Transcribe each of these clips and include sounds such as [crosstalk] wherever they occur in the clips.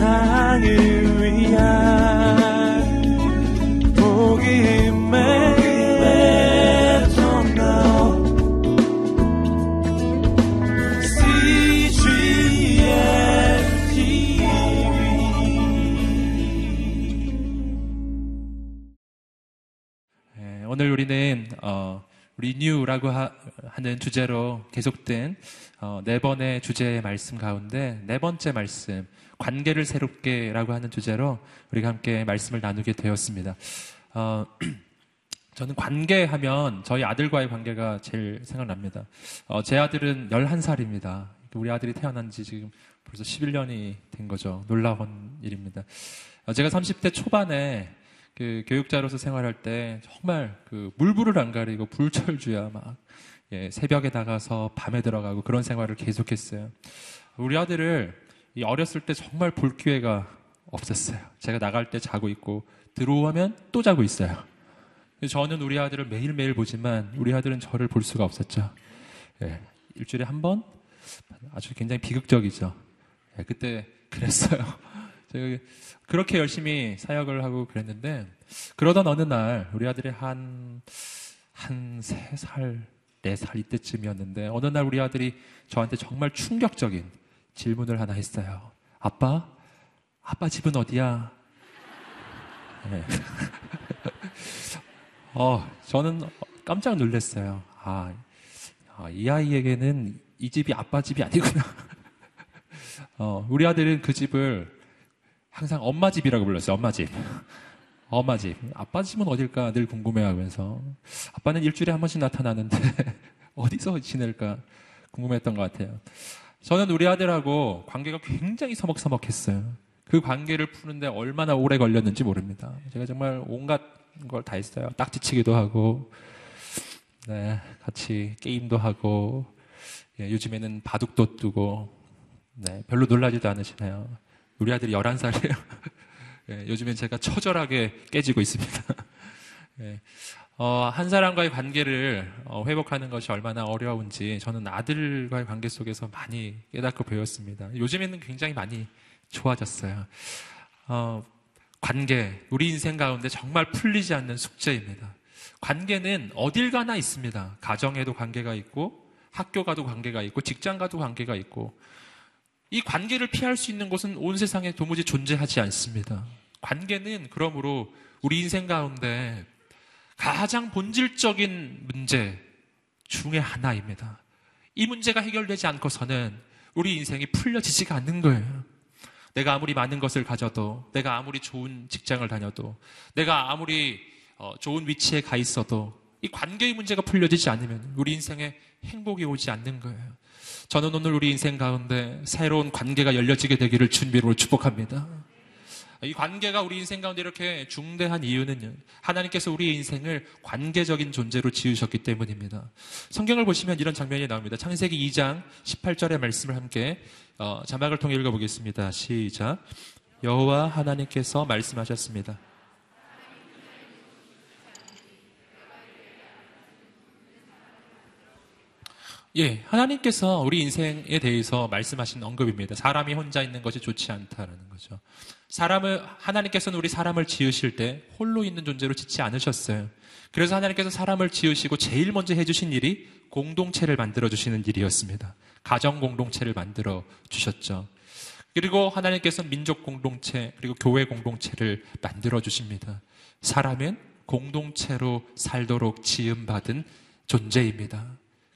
세상을 위한 복음의 오늘 우리는 어, 리뉴라고 하, 는 주제로 계속된 어, 네 번의 주제의 말씀 가운데 네 번째 말씀 관계를 새롭게라고 하는 주제로 우리가 함께 말씀을 나누게 되었습니다. 어, [clears throat] 저는 관계하면 저희 아들과의 관계가 제일 생각납니다. 어, 제 아들은 11살입니다. 우리 아들이 태어난 지 지금 벌써 11년이 된 거죠. 놀라운 일입니다. 어, 제가 30대 초반에 그 교육자로서 생활할 때 정말 그 물불을 안 가리고 불철주야 막 예, 새벽에 나가서 밤에 들어가고 그런 생활을 계속했어요. 우리 아들을 이 어렸을 때 정말 볼 기회가 없었어요. 제가 나갈 때 자고 있고 들어오면 또 자고 있어요. 저는 우리 아들을 매일매일 보지만 우리 아들은 저를 볼 수가 없었죠. 예, 일주일에 한 번? 아주 굉장히 비극적이죠. 예, 그때 그랬어요. [laughs] 제가 그렇게 열심히 사역을 하고 그랬는데 그러던 어느 날 우리 아들이 한 한 세 살, 네 살 이때쯤이었는데 어느 날 우리 아들이 저한테 정말 충격적인 질문을 하나 했어요. 아빠, 아빠 집은 어디야? 네. [laughs] 어, 저는 깜짝 놀랐어요. 아, 아, 이 아이에게는 이 집이 아빠 집이 아니구나. [laughs] 어, 우리 아들은 그 집을 항상 엄마 집이라고 불렀어요. 엄마 집. 엄마 집. 아빠 집은 어딜까 늘 궁금해 하면서 아빠는 일주일에 한 번씩 나타나는데 [laughs] 어디서 지낼까 궁금했던 것 같아요. 저는 우리 아들하고 관계가 굉장히 서먹서먹했어요. 그 관계를 푸는데 얼마나 오래 걸렸는지 모릅니다. 제가 정말 온갖 걸 다 했어요. 딱지치기도 하고, 네, 같이 게임도 하고, 예, 요즘에는 바둑도 뜨고, 네, 별로 놀라지도 않으시나요? 우리 아들이 11살이에요. [laughs] 예, 요즘엔 제가 처절하게 깨지고 있습니다. [laughs] 예, 어, 한 사람과의 관계를 어, 회복하는 것이 얼마나 어려운지 저는 아들과의 관계 속에서 많이 깨닫고 배웠습니다. 요즘에는 굉장히 많이 좋아졌어요. 어, 관계, 우리 인생 가운데 정말 풀리지 않는 숙제입니다. 관계는 어딜 가나 있습니다. 가정에도 관계가 있고, 학교 가도 관계가 있고, 직장 가도 관계가 있고, 이 관계를 피할 수 있는 곳은 온 세상에 도무지 존재하지 않습니다. 관계는 그러므로 우리 인생 가운데 가장 본질적인 문제 중의 하나입니다. 이 문제가 해결되지 않고서는 우리 인생이 풀려지지가 않는 거예요. 내가 아무리 많은 것을 가져도, 내가 아무리 좋은 직장을 다녀도, 내가 아무리 어, 좋은 위치에 가 있어도 이 관계의 문제가 풀려지지 않으면 우리 인생에 행복이 오지 않는 거예요. 저는 오늘 우리 인생 가운데 새로운 관계가 열려지게 되기를 준비로 축복합니다. 이 관계가 우리 인생 가운데 이렇게 중대한 이유는요. 하나님께서 우리의 인생을 관계적인 존재로 지으셨기 때문입니다. 성경을 보시면 이런 장면이 나옵니다. 창세기 2장 18절의 말씀을 함께 어, 자막을 통해 읽어보겠습니다. 시작. 여호와 하나님께서 말씀하셨습니다. 예, 하나님께서 우리 인생에 대해서 말씀하신 언급입니다. 사람이 혼자 있는 것이 좋지 않다라는 거죠. 사람을, 하나님께서는 우리 사람을 지으실 때 홀로 있는 존재로 짓지 않으셨어요. 그래서 하나님께서 사람을 지으시고 제일 먼저 해주신 일이 공동체를 만들어 주시는 일이었습니다. 가정 공동체를 만들어 주셨죠. 그리고 하나님께서 민족 공동체, 그리고 교회 공동체를 만들어 주십니다. 사람은 공동체로 살도록 지음 받은 존재입니다.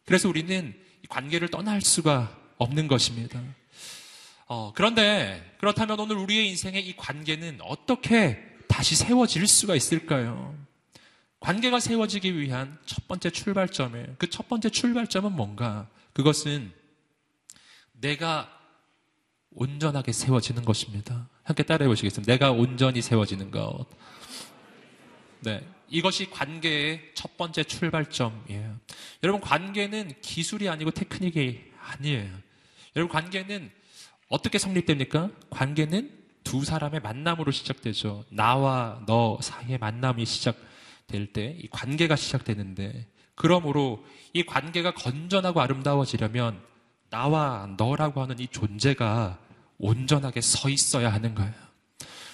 그래서 우리는 이 관계를 떠날 수가 없는 것입니다. 어, 그런데 그렇다면 오늘 우리의 인생의 이 관계는 어떻게 다시 세워질 수가 있을까요? 관계가 세워지기 위한 첫 번째 출발점이에요. 그 첫 번째 출발점은 뭔가? 그것은 내가 온전하게 세워지는 것입니다. 함께 따라해 보시겠습니다. 내가 온전히 세워지는 것. 네. 이것이 관계의 첫 번째 출발점이에요. 여러분, 관계는 기술이 아니고 테크닉이 아니에요. 여러분, 관계는 어떻게 성립됩니까? 관계는 두 사람의 만남으로 시작되죠. 나와 너 사이의 만남이 시작될 때 이 관계가 시작되는데, 그러므로 이 관계가 건전하고 아름다워지려면 나와 너라고 하는 이 존재가 온전하게 서 있어야 하는 거예요.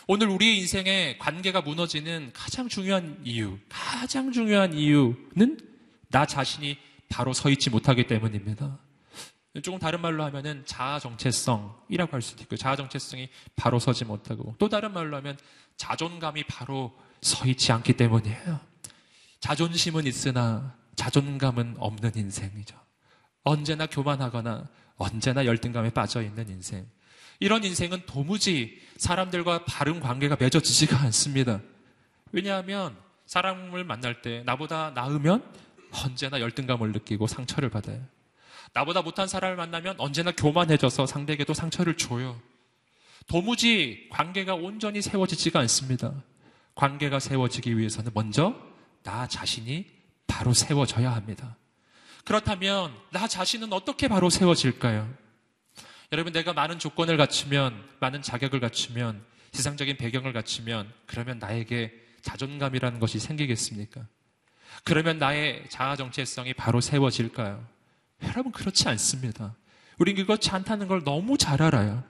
오늘 우리의 인생에 관계가 무너지는 가장 중요한 이유, 가장 중요한 이유는 나 자신이 바로 서 있지 못하기 때문입니다. 조금 다른 말로 하면은 자아 정체성이라고 할 수도 있고 자아 정체성이 바로 서지 못하고 또 다른 말로 하면 자존감이 바로 서 있지 않기 때문이에요. 자존심은 있으나 자존감은 없는 인생이죠. 언제나 교만하거나 언제나 열등감에 빠져 있는 인생. 이런 인생은 도무지 사람들과 바른 관계가 맺어지지가 않습니다. 왜냐하면 사람을 만날 때 나보다 나으면 언제나 열등감을 느끼고 상처를 받아요. 나보다 못한 사람을 만나면 언제나 교만해져서 상대에게도 상처를 줘요. 도무지 관계가 온전히 세워지지가 않습니다. 관계가 세워지기 위해서는 먼저 나 자신이 바로 세워져야 합니다. 그렇다면 나 자신은 어떻게 바로 세워질까요? 여러분, 내가 많은 조건을 갖추면, 많은 자격을 갖추면, 세상적인 배경을 갖추면, 그러면 나에게 자존감이라는 것이 생기겠습니까? 그러면 나의 자아 정체성이 바로 세워질까요? 여러분, 그렇지 않습니다. 우린 그렇지 않다는 걸 너무 잘 알아요.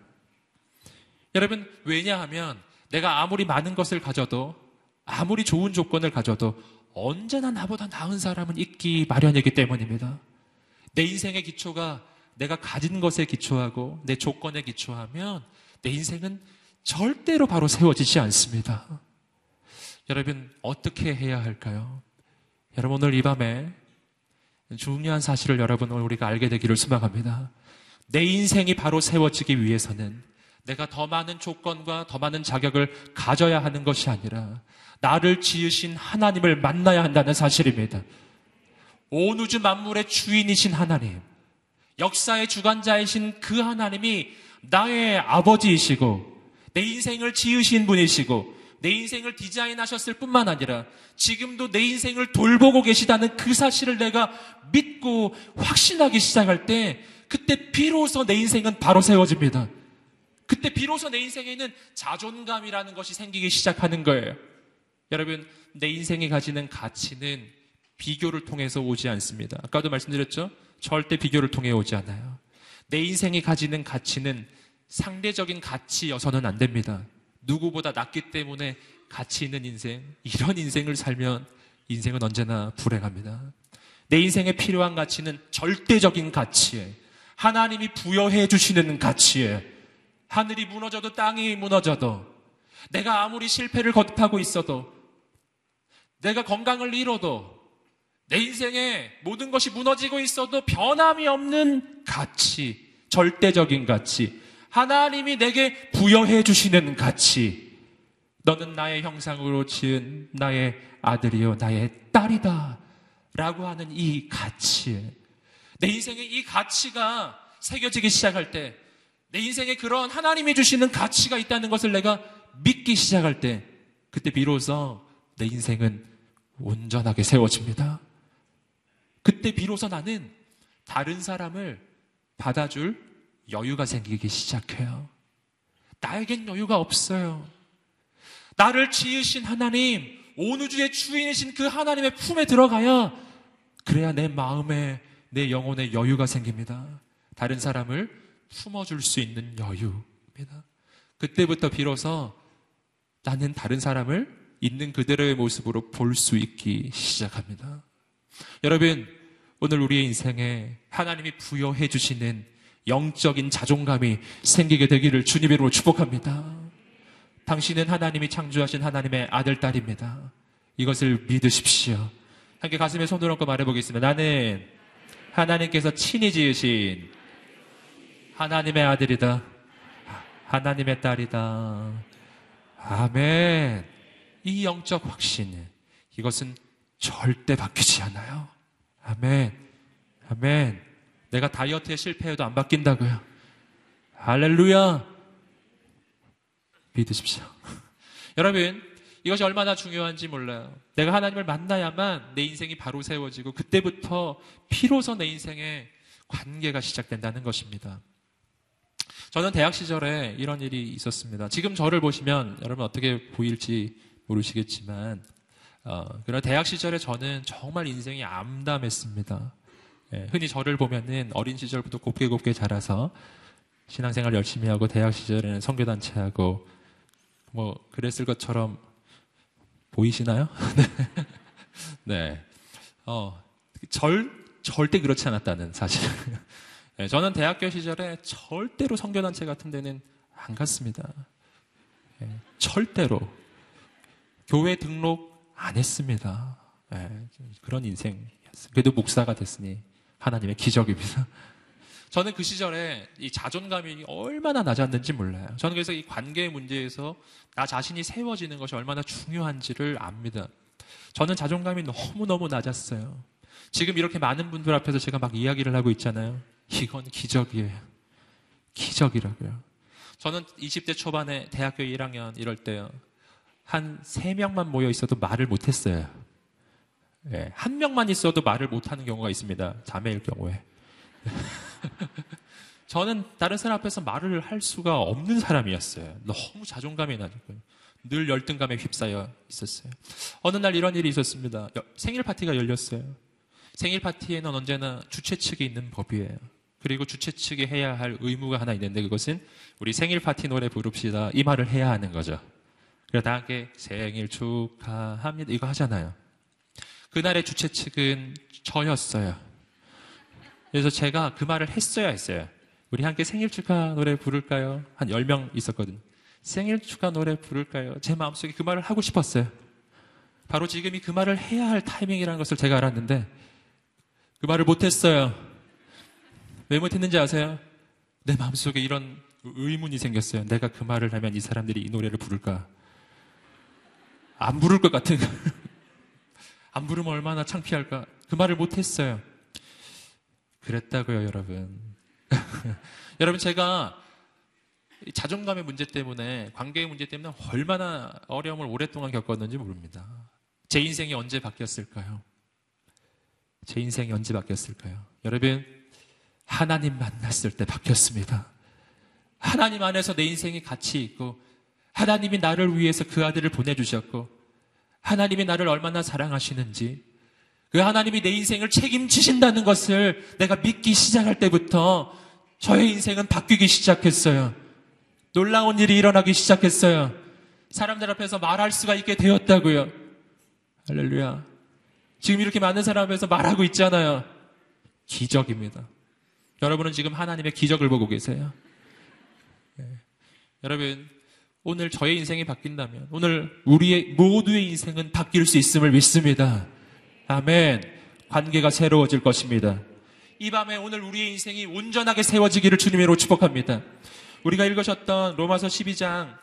여러분, 왜냐하면 내가 아무리 많은 것을 가져도, 아무리 좋은 조건을 가져도 언제나 나보다 나은 사람은 있기 마련이기 때문입니다. 내 인생의 기초가 내가 가진 것에 기초하고 내 조건에 기초하면 내 인생은 절대로 바로 세워지지 않습니다. 여러분, 어떻게 해야 할까요? 여러분, 오늘 이 밤에 중요한 사실을 여러분 오늘 우리가 알게 되기를 소망합니다. 내 인생이 바로 세워지기 위해서는 내가 더 많은 조건과 더 많은 자격을 가져야 하는 것이 아니라 나를 지으신 하나님을 만나야 한다는 사실입니다. 온 우주 만물의 주인이신 하나님, 역사의 주관자이신 그 하나님이 나의 아버지이시고 내 인생을 지으신 분이시고 내 인생을 디자인하셨을 뿐만 아니라 지금도 내 인생을 돌보고 계시다는 그 사실을 내가 믿고 확신하기 시작할 때 그때 비로소 내 인생은 바로 세워집니다. 그때 비로소 내 인생에는 자존감이라는 것이 생기기 시작하는 거예요. 여러분, 내 인생이 가지는 가치는 비교를 통해서 오지 않습니다. 아까도 말씀드렸죠? 절대 비교를 통해 오지 않아요. 내 인생이 가지는 가치는 상대적인 가치여서는 안 됩니다. 누구보다 낫기 때문에 가치 있는 인생, 이런 인생을 살면 인생은 언제나 불행합니다. 내 인생에 필요한 가치는 절대적인 가치에 하나님이 부여해 주시는 가치에 하늘이 무너져도 땅이 무너져도 내가 아무리 실패를 거듭하고 있어도 내가 건강을 잃어도 내 인생에 모든 것이 무너지고 있어도 변함이 없는 가치, 절대적인 가치, 하나님이 내게 부여해 주시는 가치. 너는 나의 형상으로 지은 나의 아들이요, 나의 딸이다. 라고 하는 이 가치. 내 인생에 이 가치가 새겨지기 시작할 때, 내 인생에 그런 하나님이 주시는 가치가 있다는 것을 내가 믿기 시작할 때, 그때 비로소 내 인생은 온전하게 세워집니다. 그때 비로소 나는 다른 사람을 받아줄 여유가 생기기 시작해요. 나에겐 여유가 없어요. 나를 지으신 하나님, 온 우주의 주인이신 그 하나님의 품에 들어가야 그래야 내 마음에 내 영혼에 여유가 생깁니다. 다른 사람을 품어줄 수 있는 여유입니다. 그때부터 비로소 나는 다른 사람을 있는 그대로의 모습으로 볼 수 있기 시작합니다. 여러분, 오늘 우리의 인생에 하나님이 부여해 주시는 영적인 자존감이 생기게 되기를 주님의 이름으로 축복합니다. 당신은 하나님이 창조하신 하나님의 아들, 딸입니다. 이것을 믿으십시오. 함께 가슴에 손을 얹고 말해보겠습니다. 나는 하나님께서 친히 지으신 하나님의 아들이다. 하나님의 딸이다. 아멘. 이 영적 확신, 이것은 절대 바뀌지 않아요. 아멘. 아멘. 내가 다이어트에 실패해도 안 바뀐다고요. 할렐루야. 믿으십시오. [laughs] 여러분, 이것이 얼마나 중요한지 몰라요. 내가 하나님을 만나야만 내 인생이 바로 세워지고 그때부터 피로서 내 인생에 관계가 시작된다는 것입니다. 저는 대학 시절에 이런 일이 있었습니다. 지금 저를 보시면 여러분 어떻게 보일지 모르시겠지만, 어, 그러나 대학 시절에 저는 정말 인생이 암담했습니다. 예, 흔히 저를 보면은 어린 시절부터 곱게 곱게 자라서 신앙생활 열심히 하고 대학 시절에는 선교단체 하고 뭐 그랬을 것처럼 보이시나요? [laughs] 네. 어, 절, 절대 그렇지 않았다는 사실. 네, [laughs] 저는 대학교 시절에 절대로 선교단체 같은 데는 안 갔습니다. 네, 절대로. 교회 등록 안 했습니다. 네, 그런 인생이었어요. 그래도 목사가 됐으니 하나님의 기적입니다. 저는 그 시절에 이 자존감이 얼마나 낮았는지 몰라요. 저는 그래서 이 관계 문제에서 나 자신이 세워지는 것이 얼마나 중요한지를 압니다. 저는 자존감이 너무너무 낮았어요. 지금 이렇게 많은 분들 앞에서 제가 막 이야기를 하고 있잖아요. 이건 기적이에요. 기적이라고요. 저는 20대 초반에 대학교 1학년 이럴 때요. 한 3명만 모여 있어도 말을 못했어요. 네, 한 명만 있어도 말을 못하는 경우가 있습니다. 자매일 경우에. [laughs] 저는 다른 사람 앞에서 말을 할 수가 없는 사람이었어요. 너무 자존감이 나니까. 늘 열등감에 휩싸여 있었어요. 어느 날 이런 일이 있었습니다. 생일 파티가 열렸어요. 생일 파티에는 언제나 주최 측이 있는 법이에요. 그리고 주최 측이 해야 할 의무가 하나 있는데 그것은 우리 생일 파티 노래 부릅시다. 이 말을 해야 하는 거죠. 그래서 다 함께 생일 축하합니다. 이거 하잖아요. 그날의 주최 측은 저였어요. 그래서 제가 그 말을 했어야 했어요. 우리 함께 생일 축하 노래 부를까요? 한 10명 있었거든요. 생일 축하 노래 부를까요? 제 마음속에 그 말을 하고 싶었어요. 바로 지금이 그 말을 해야 할 타이밍이라는 것을 제가 알았는데 그 말을 못했어요. 왜 못했는지 아세요? 내 마음속에 이런 의문이 생겼어요. 내가 그 말을 하면 이 사람들이 이 노래를 부를까? 안 부를 것 같은. 안 부르면 얼마나 창피할까? 그 말을 못했어요. 그랬다고요, 여러분. [laughs] 여러분, 제가 자존감의 문제 때문에, 관계의 문제 때문에 얼마나 어려움을 오랫동안 겪었는지 모릅니다. 제 인생이 언제 바뀌었을까요? 제 인생이 언제 바뀌었을까요? 여러분, 하나님 만났을 때 바뀌었습니다. 하나님 안에서 내 인생이 가치 있고, 하나님이 나를 위해서 그 아들을 보내주셨고, 하나님이 나를 얼마나 사랑하시는지, 그 하나님이 내 인생을 책임지신다는 것을 내가 믿기 시작할 때부터 저의 인생은 바뀌기 시작했어요. 놀라운 일이 일어나기 시작했어요. 사람들 앞에서 말할 수가 있게 되었다고요. 할렐루야. 지금 이렇게 많은 사람 앞에서 말하고 있잖아요. 기적입니다. 여러분은 지금 하나님의 기적을 보고 계세요. 네. 여러분, 오늘 저의 인생이 바뀐다면, 오늘 우리의 모두의 인생은 바뀔 수 있음을 믿습니다. 아멘. 관계가 새로워질 것입니다. 이 밤에 오늘 우리의 인생이 온전하게 세워지기를 주님으로 축복합니다. 우리가 읽으셨던 로마서 12장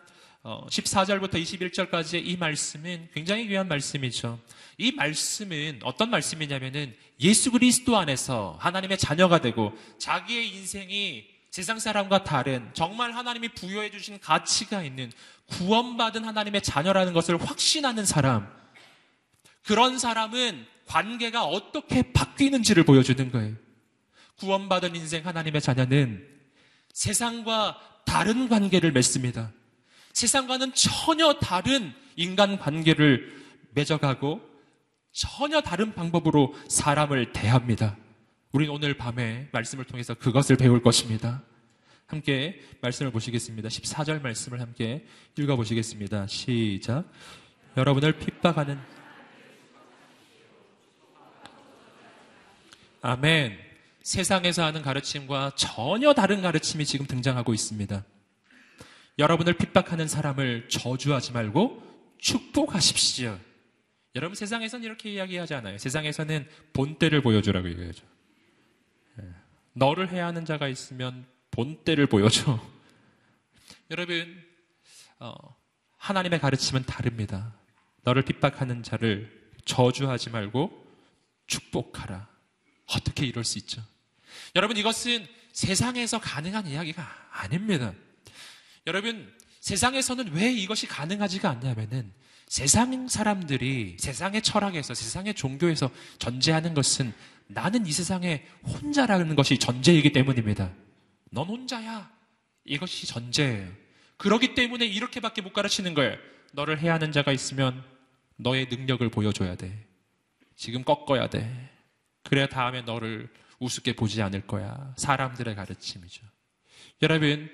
14절부터 어, 21절까지의 이 말씀은 굉장히 귀한 말씀이죠. 이 말씀은 어떤 말씀이냐면은 예수 그리스도 안에서 하나님의 자녀가 되고 자기의 인생이 세상 사람과 다른 정말 하나님이 부여해 주신 가치가 있는 구원받은 하나님의 자녀라는 것을 확신하는 사람. 그런 사람은 관계가 어떻게 바뀌는지를 보여주는 거예요. 구원받은 인생 하나님의 자녀는 세상과 다른 관계를 맺습니다. 세상과는 전혀 다른 인간 관계를 맺어가고 전혀 다른 방법으로 사람을 대합니다. 우린 오늘 밤에 말씀을 통해서 그것을 배울 것입니다. 함께 말씀을 보시겠습니다. 14절 말씀을 함께 읽어보시겠습니다. 시작. 여러분을 핍박하는 아멘. 세상에서 하는 가르침과 전혀 다른 가르침이 지금 등장하고 있습니다. 여러분을 핍박하는 사람을 저주하지 말고 축복하십시오. 여러분 세상에서는 이렇게 이야기하지 않아요. 세상에서는 본때를 보여주라고 얘기하죠. 예. 너를 해야 하는 자가 있으면 본때를 보여줘. [laughs] 여러분 어, 하나님의 가르침은 다릅니다. 너를 핍박하는 자를 저주하지 말고 축복하라. 어떻게 이럴 수 있죠? 여러분, 이것은 세상에서 가능한 이야기가 아닙니다. 여러분, 세상에서는 왜 이것이 가능하지가 않냐면은 세상 사람들이 세상의 철학에서 세상의 종교에서 전제하는 것은 나는 이 세상에 혼자라는 것이 전제이기 때문입니다. 넌 혼자야. 이것이 전제예요. 그러기 때문에 이렇게밖에 못 가르치는 거예요. 너를 해야 하는 자가 있으면 너의 능력을 보여줘야 돼. 지금 꺾어야 돼. 그래야 다음에 너를 우습게 보지 않을 거야. 사람들의 가르침이죠. 여러분,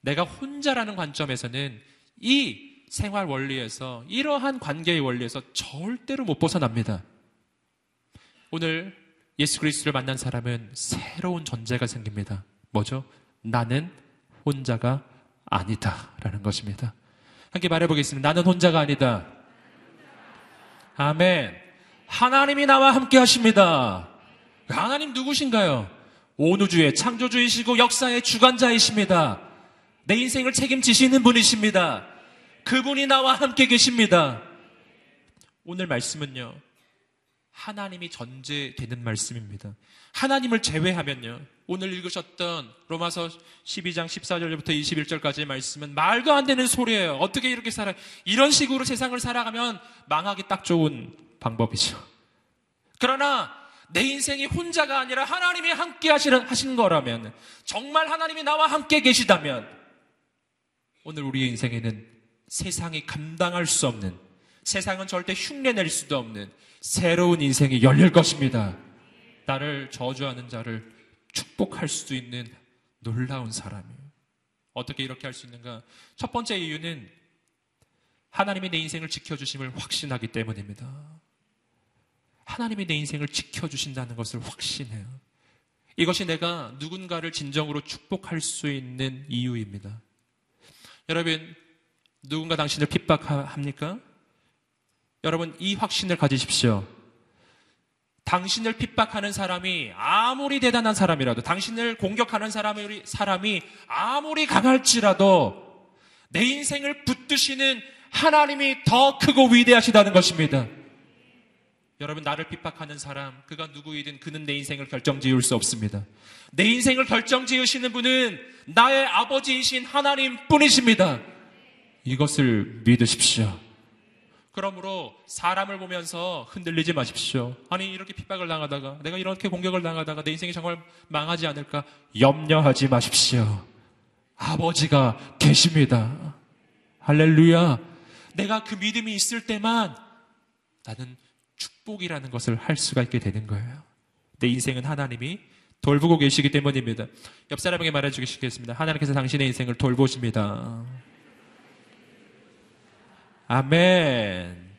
내가 혼자라는 관점에서는 이 생활 원리에서 이러한 관계의 원리에서 절대로 못 벗어납니다. 오늘 예수 그리스도를 만난 사람은 새로운 존재가 생깁니다. 뭐죠? 나는 혼자가 아니다라는 것입니다. 함께 말해보겠습니다. 나는 혼자가 아니다. 아멘. 하나님이 나와 함께 하십니다. 하나님 누구신가요? 온 우주의 창조주이시고 역사의 주관자이십니다. 내 인생을 책임지시는 분이십니다. 그분이 나와 함께 계십니다. 오늘 말씀은요. 하나님이 전제되는 말씀입니다. 하나님을 제외하면요. 오늘 읽으셨던 로마서 12장 14절부터 21절까지의 말씀은 말도 안 되는 소리예요. 어떻게 이렇게 살아? 이런 식으로 세상을 살아가면 망하기 딱 좋은 방법이죠. 그러나 내 인생이 혼자가 아니라 하나님이 함께 하시는, 하신 거라면, 정말 하나님이 나와 함께 계시다면, 오늘 우리의 인생에는 세상이 감당할 수 없는, 세상은 절대 흉내 낼 수도 없는 새로운 인생이 열릴 것입니다. 나를 저주하는 자를 축복할 수도 있는 놀라운 사람이에요. 어떻게 이렇게 할 수 있는가? 첫 번째 이유는 하나님이 내 인생을 지켜주심을 확신하기 때문입니다. 하나님이 내 인생을 지켜주신다는 것을 확신해요. 이것이 내가 누군가를 진정으로 축복할 수 있는 이유입니다. 여러분, 누군가 당신을 핍박합니까? 여러분, 이 확신을 가지십시오. 당신을 핍박하는 사람이 아무리 대단한 사람이라도, 당신을 공격하는 사람이, 사람이 아무리 강할지라도, 내 인생을 붙드시는 하나님이 더 크고 위대하시다는 것입니다. 여러분, 나를 핍박하는 사람, 그가 누구이든 그는 내 인생을 결정 지을 수 없습니다. 내 인생을 결정 지으시는 분은 나의 아버지이신 하나님 뿐이십니다. 이것을 믿으십시오. 그러므로 사람을 보면서 흔들리지 마십시오. 아니, 이렇게 핍박을 당하다가, 내가 이렇게 공격을 당하다가 내 인생이 정말 망하지 않을까? 염려하지 마십시오. 아버지가 계십니다. 할렐루야. 내가 그 믿음이 있을 때만 나는 축복이라는 것을 할 수가 있게 되는 거예요. 내 인생은 하나님이 돌보고 계시기 때문입니다. 옆 사람에게 말해 주시겠습니다. 하나님께서 당신의 인생을 돌보십니다. 아멘.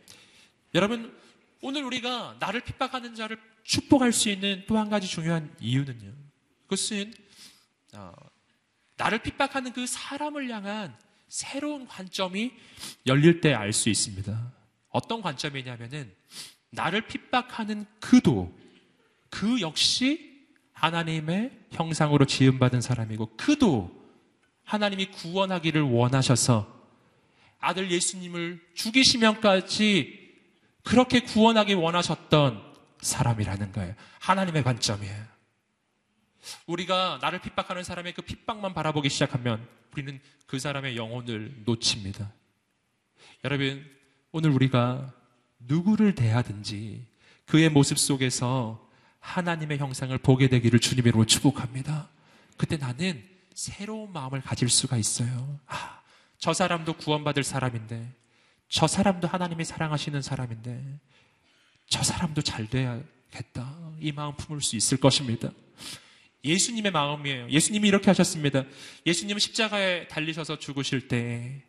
여러분, 오늘 우리가 나를 핍박하는 자를 축복할 수 있는 또 한 가지 중요한 이유는요. 그것은 어, 나를 핍박하는 그 사람을 향한 새로운 관점이 열릴 때 알 수 있습니다. 어떤 관점이냐면은 나를 핍박하는 그도 그 역시 하나님의 형상으로 지음받은 사람이고 그도 하나님이 구원하기를 원하셔서 아들 예수님을 죽이시면까지 그렇게 구원하기 원하셨던 사람이라는 거예요. 하나님의 관점이에요. 우리가 나를 핍박하는 사람의 그 핍박만 바라보기 시작하면 우리는 그 사람의 영혼을 놓칩니다. 여러분, 오늘 우리가 누구를 대하든지 그의 모습 속에서 하나님의 형상을 보게 되기를 주님으로 축복합니다. 그때 나는 새로운 마음을 가질 수가 있어요. 아, 저 사람도 구원받을 사람인데, 저 사람도 하나님이 사랑하시는 사람인데, 저 사람도 잘 돼야겠다. 이 마음 품을 수 있을 것입니다. 예수님의 마음이에요. 예수님이 이렇게 하셨습니다. 예수님은 십자가에 달리셔서 죽으실 때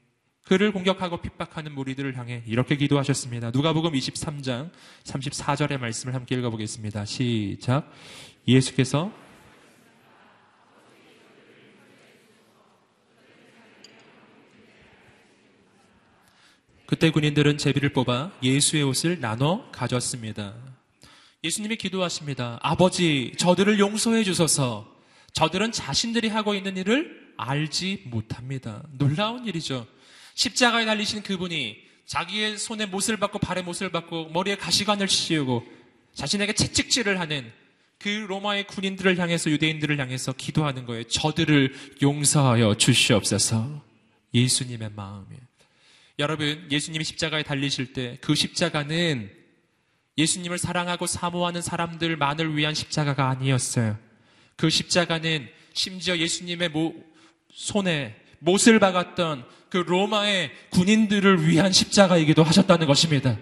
그를 공격하고 핍박하는 무리들을 향해 이렇게 기도하셨습니다. 누가복음 23장 34절의 말씀을 함께 읽어보겠습니다. 시작. 예수께서 그때 군인들은 제비를 뽑아 예수의 옷을 나눠 가졌습니다. 예수님이 기도하십니다. 아버지, 저들을 용서해 주소서. 저들은 자신들이 하고 있는 일을 알지 못합니다. 놀라운 일이죠. 십자가에 달리신 그분이 자기의 손에 못을 받고 발에 못을 받고 머리에 가시관을 씌우고 자신에게 채찍질을 하는 그 로마의 군인들을 향해서 유대인들을 향해서 기도하는 거예요. 저들을 용서하여 주시옵소서. 예수님의 마음이에요. 여러분, 예수님이 십자가에 달리실 때 그 십자가는 예수님을 사랑하고 사모하는 사람들만을 위한 십자가가 아니었어요. 그 십자가는 심지어 예수님의 모, 손에 못을 박았던 그 로마의 군인들을 위한 십자가이기도 하셨다는 것입니다.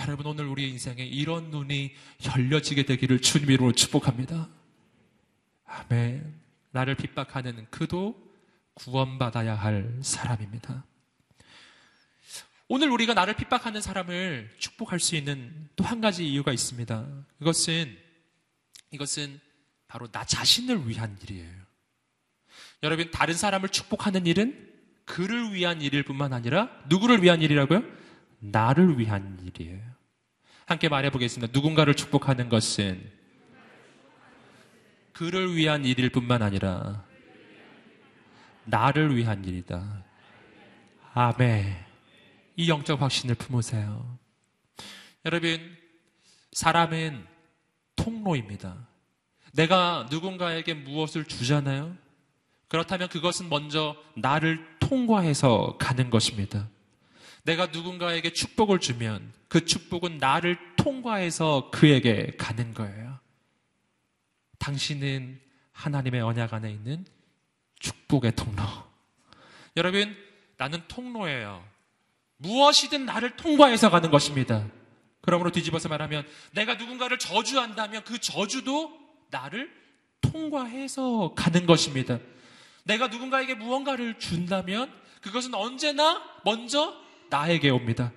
여러분, 오늘 우리의 인생에 이런 눈이 열려지게 되기를 주님 이름으로 축복합니다. 아멘. 나를 핍박하는 그도 구원받아야 할 사람입니다. 오늘 우리가 나를 핍박하는 사람을 축복할 수 있는 또 한 가지 이유가 있습니다. 이것은, 이것은 바로 나 자신을 위한 일이에요. 여러분, 다른 사람을 축복하는 일은 그를 위한 일일 뿐만 아니라 누구를 위한 일이라고요? 나를 위한 일이에요. 함께 말해 보겠습니다. 누군가를 축복하는 것은 그를 위한 일일 뿐만 아니라 나를 위한 일이다. 아멘. 이 영적 확신을 품으세요. 여러분, 사람은 통로입니다. 내가 누군가에게 무엇을 주잖아요? 그렇다면 그것은 먼저 나를 통과해서 가는 것입니다. 내가 누군가에게 축복을 주면 그 축복은 나를 통과해서 그에게 가는 거예요. 당신은 하나님의 언약 안에 있는 축복의 통로. 여러분, 나는 통로예요. 무엇이든 나를 통과해서 가는 것입니다. 그러므로 뒤집어서 말하면 내가 누군가를 저주한다면 그 저주도 나를 통과해서 가는 것입니다. 내가 누군가에게 무언가를 준다면 그것은 언제나 먼저 나에게 옵니다.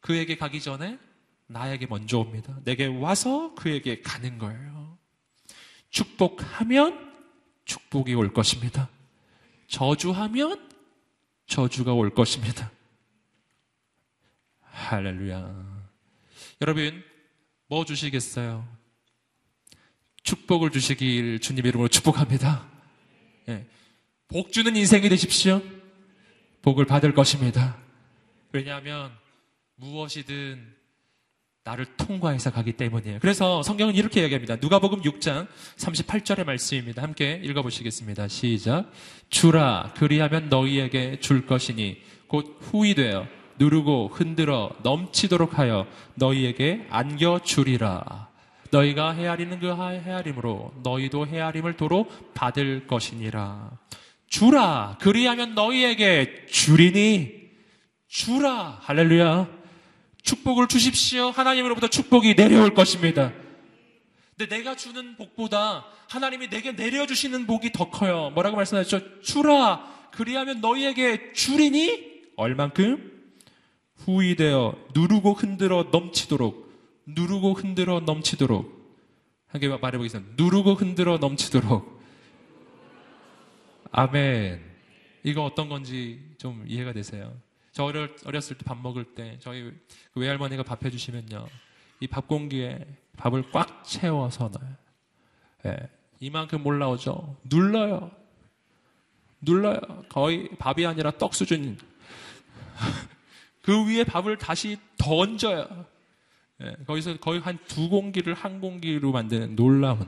그에게 가기 전에 나에게 먼저 옵니다. 내게 와서 그에게 가는 거예요. 축복하면 축복이 올 것입니다. 저주하면 저주가 올 것입니다. 할렐루야. 여러분, 뭐 주시겠어요? 축복을 주시길 주님 이름으로 축복합니다. 예. 복 주는 인생이 되십시오. 복을 받을 것입니다. 왜냐하면 무엇이든 나를 통과해서 가기 때문이에요. 그래서 성경은 이렇게 이야기합니다. 누가복음 6장 38절의 말씀입니다. 함께 읽어보시겠습니다. 시작. 주라 그리하면 너희에게 줄 것이니 곧 후이 되어 누르고 흔들어 넘치도록 하여 너희에게 안겨 주리라. 너희가 헤아리는 그 헤아림으로 너희도 헤아림을 도로 받을 것이니라. 주라 그리하면 너희에게 주리니 주라 할렐루야. 축복을 주십시오. 하나님으로부터 축복이 내려올 것입니다. 근데 내가 주는 복보다 하나님이 내게 내려주시는 복이 더 커요. 뭐라고 말씀하셨죠? 주라. 그리하면 너희에게 주리니 얼만큼? 후이되어 누르고 흔들어 넘치도록 누르고 흔들어 넘치도록 함께 말해보겠습니다. 누르고 흔들어 넘치도록 아멘. 이거 어떤 건지 좀 이해가 되세요? 저 어렸, 어렸을 때 밥 먹을 때 저희 그 외할머니가 밥 해주시면요. 이 밥 공기에 밥을 꽉 채워서 넣어요. 예, 이만큼 올라오죠. 눌러요. 눌러요. 거의 밥이 아니라 떡 수준. [laughs] 그 위에 밥을 다시 더 얹어요. 예, 거기서 거의 한 두 공기를 한 공기로 만드는 놀라운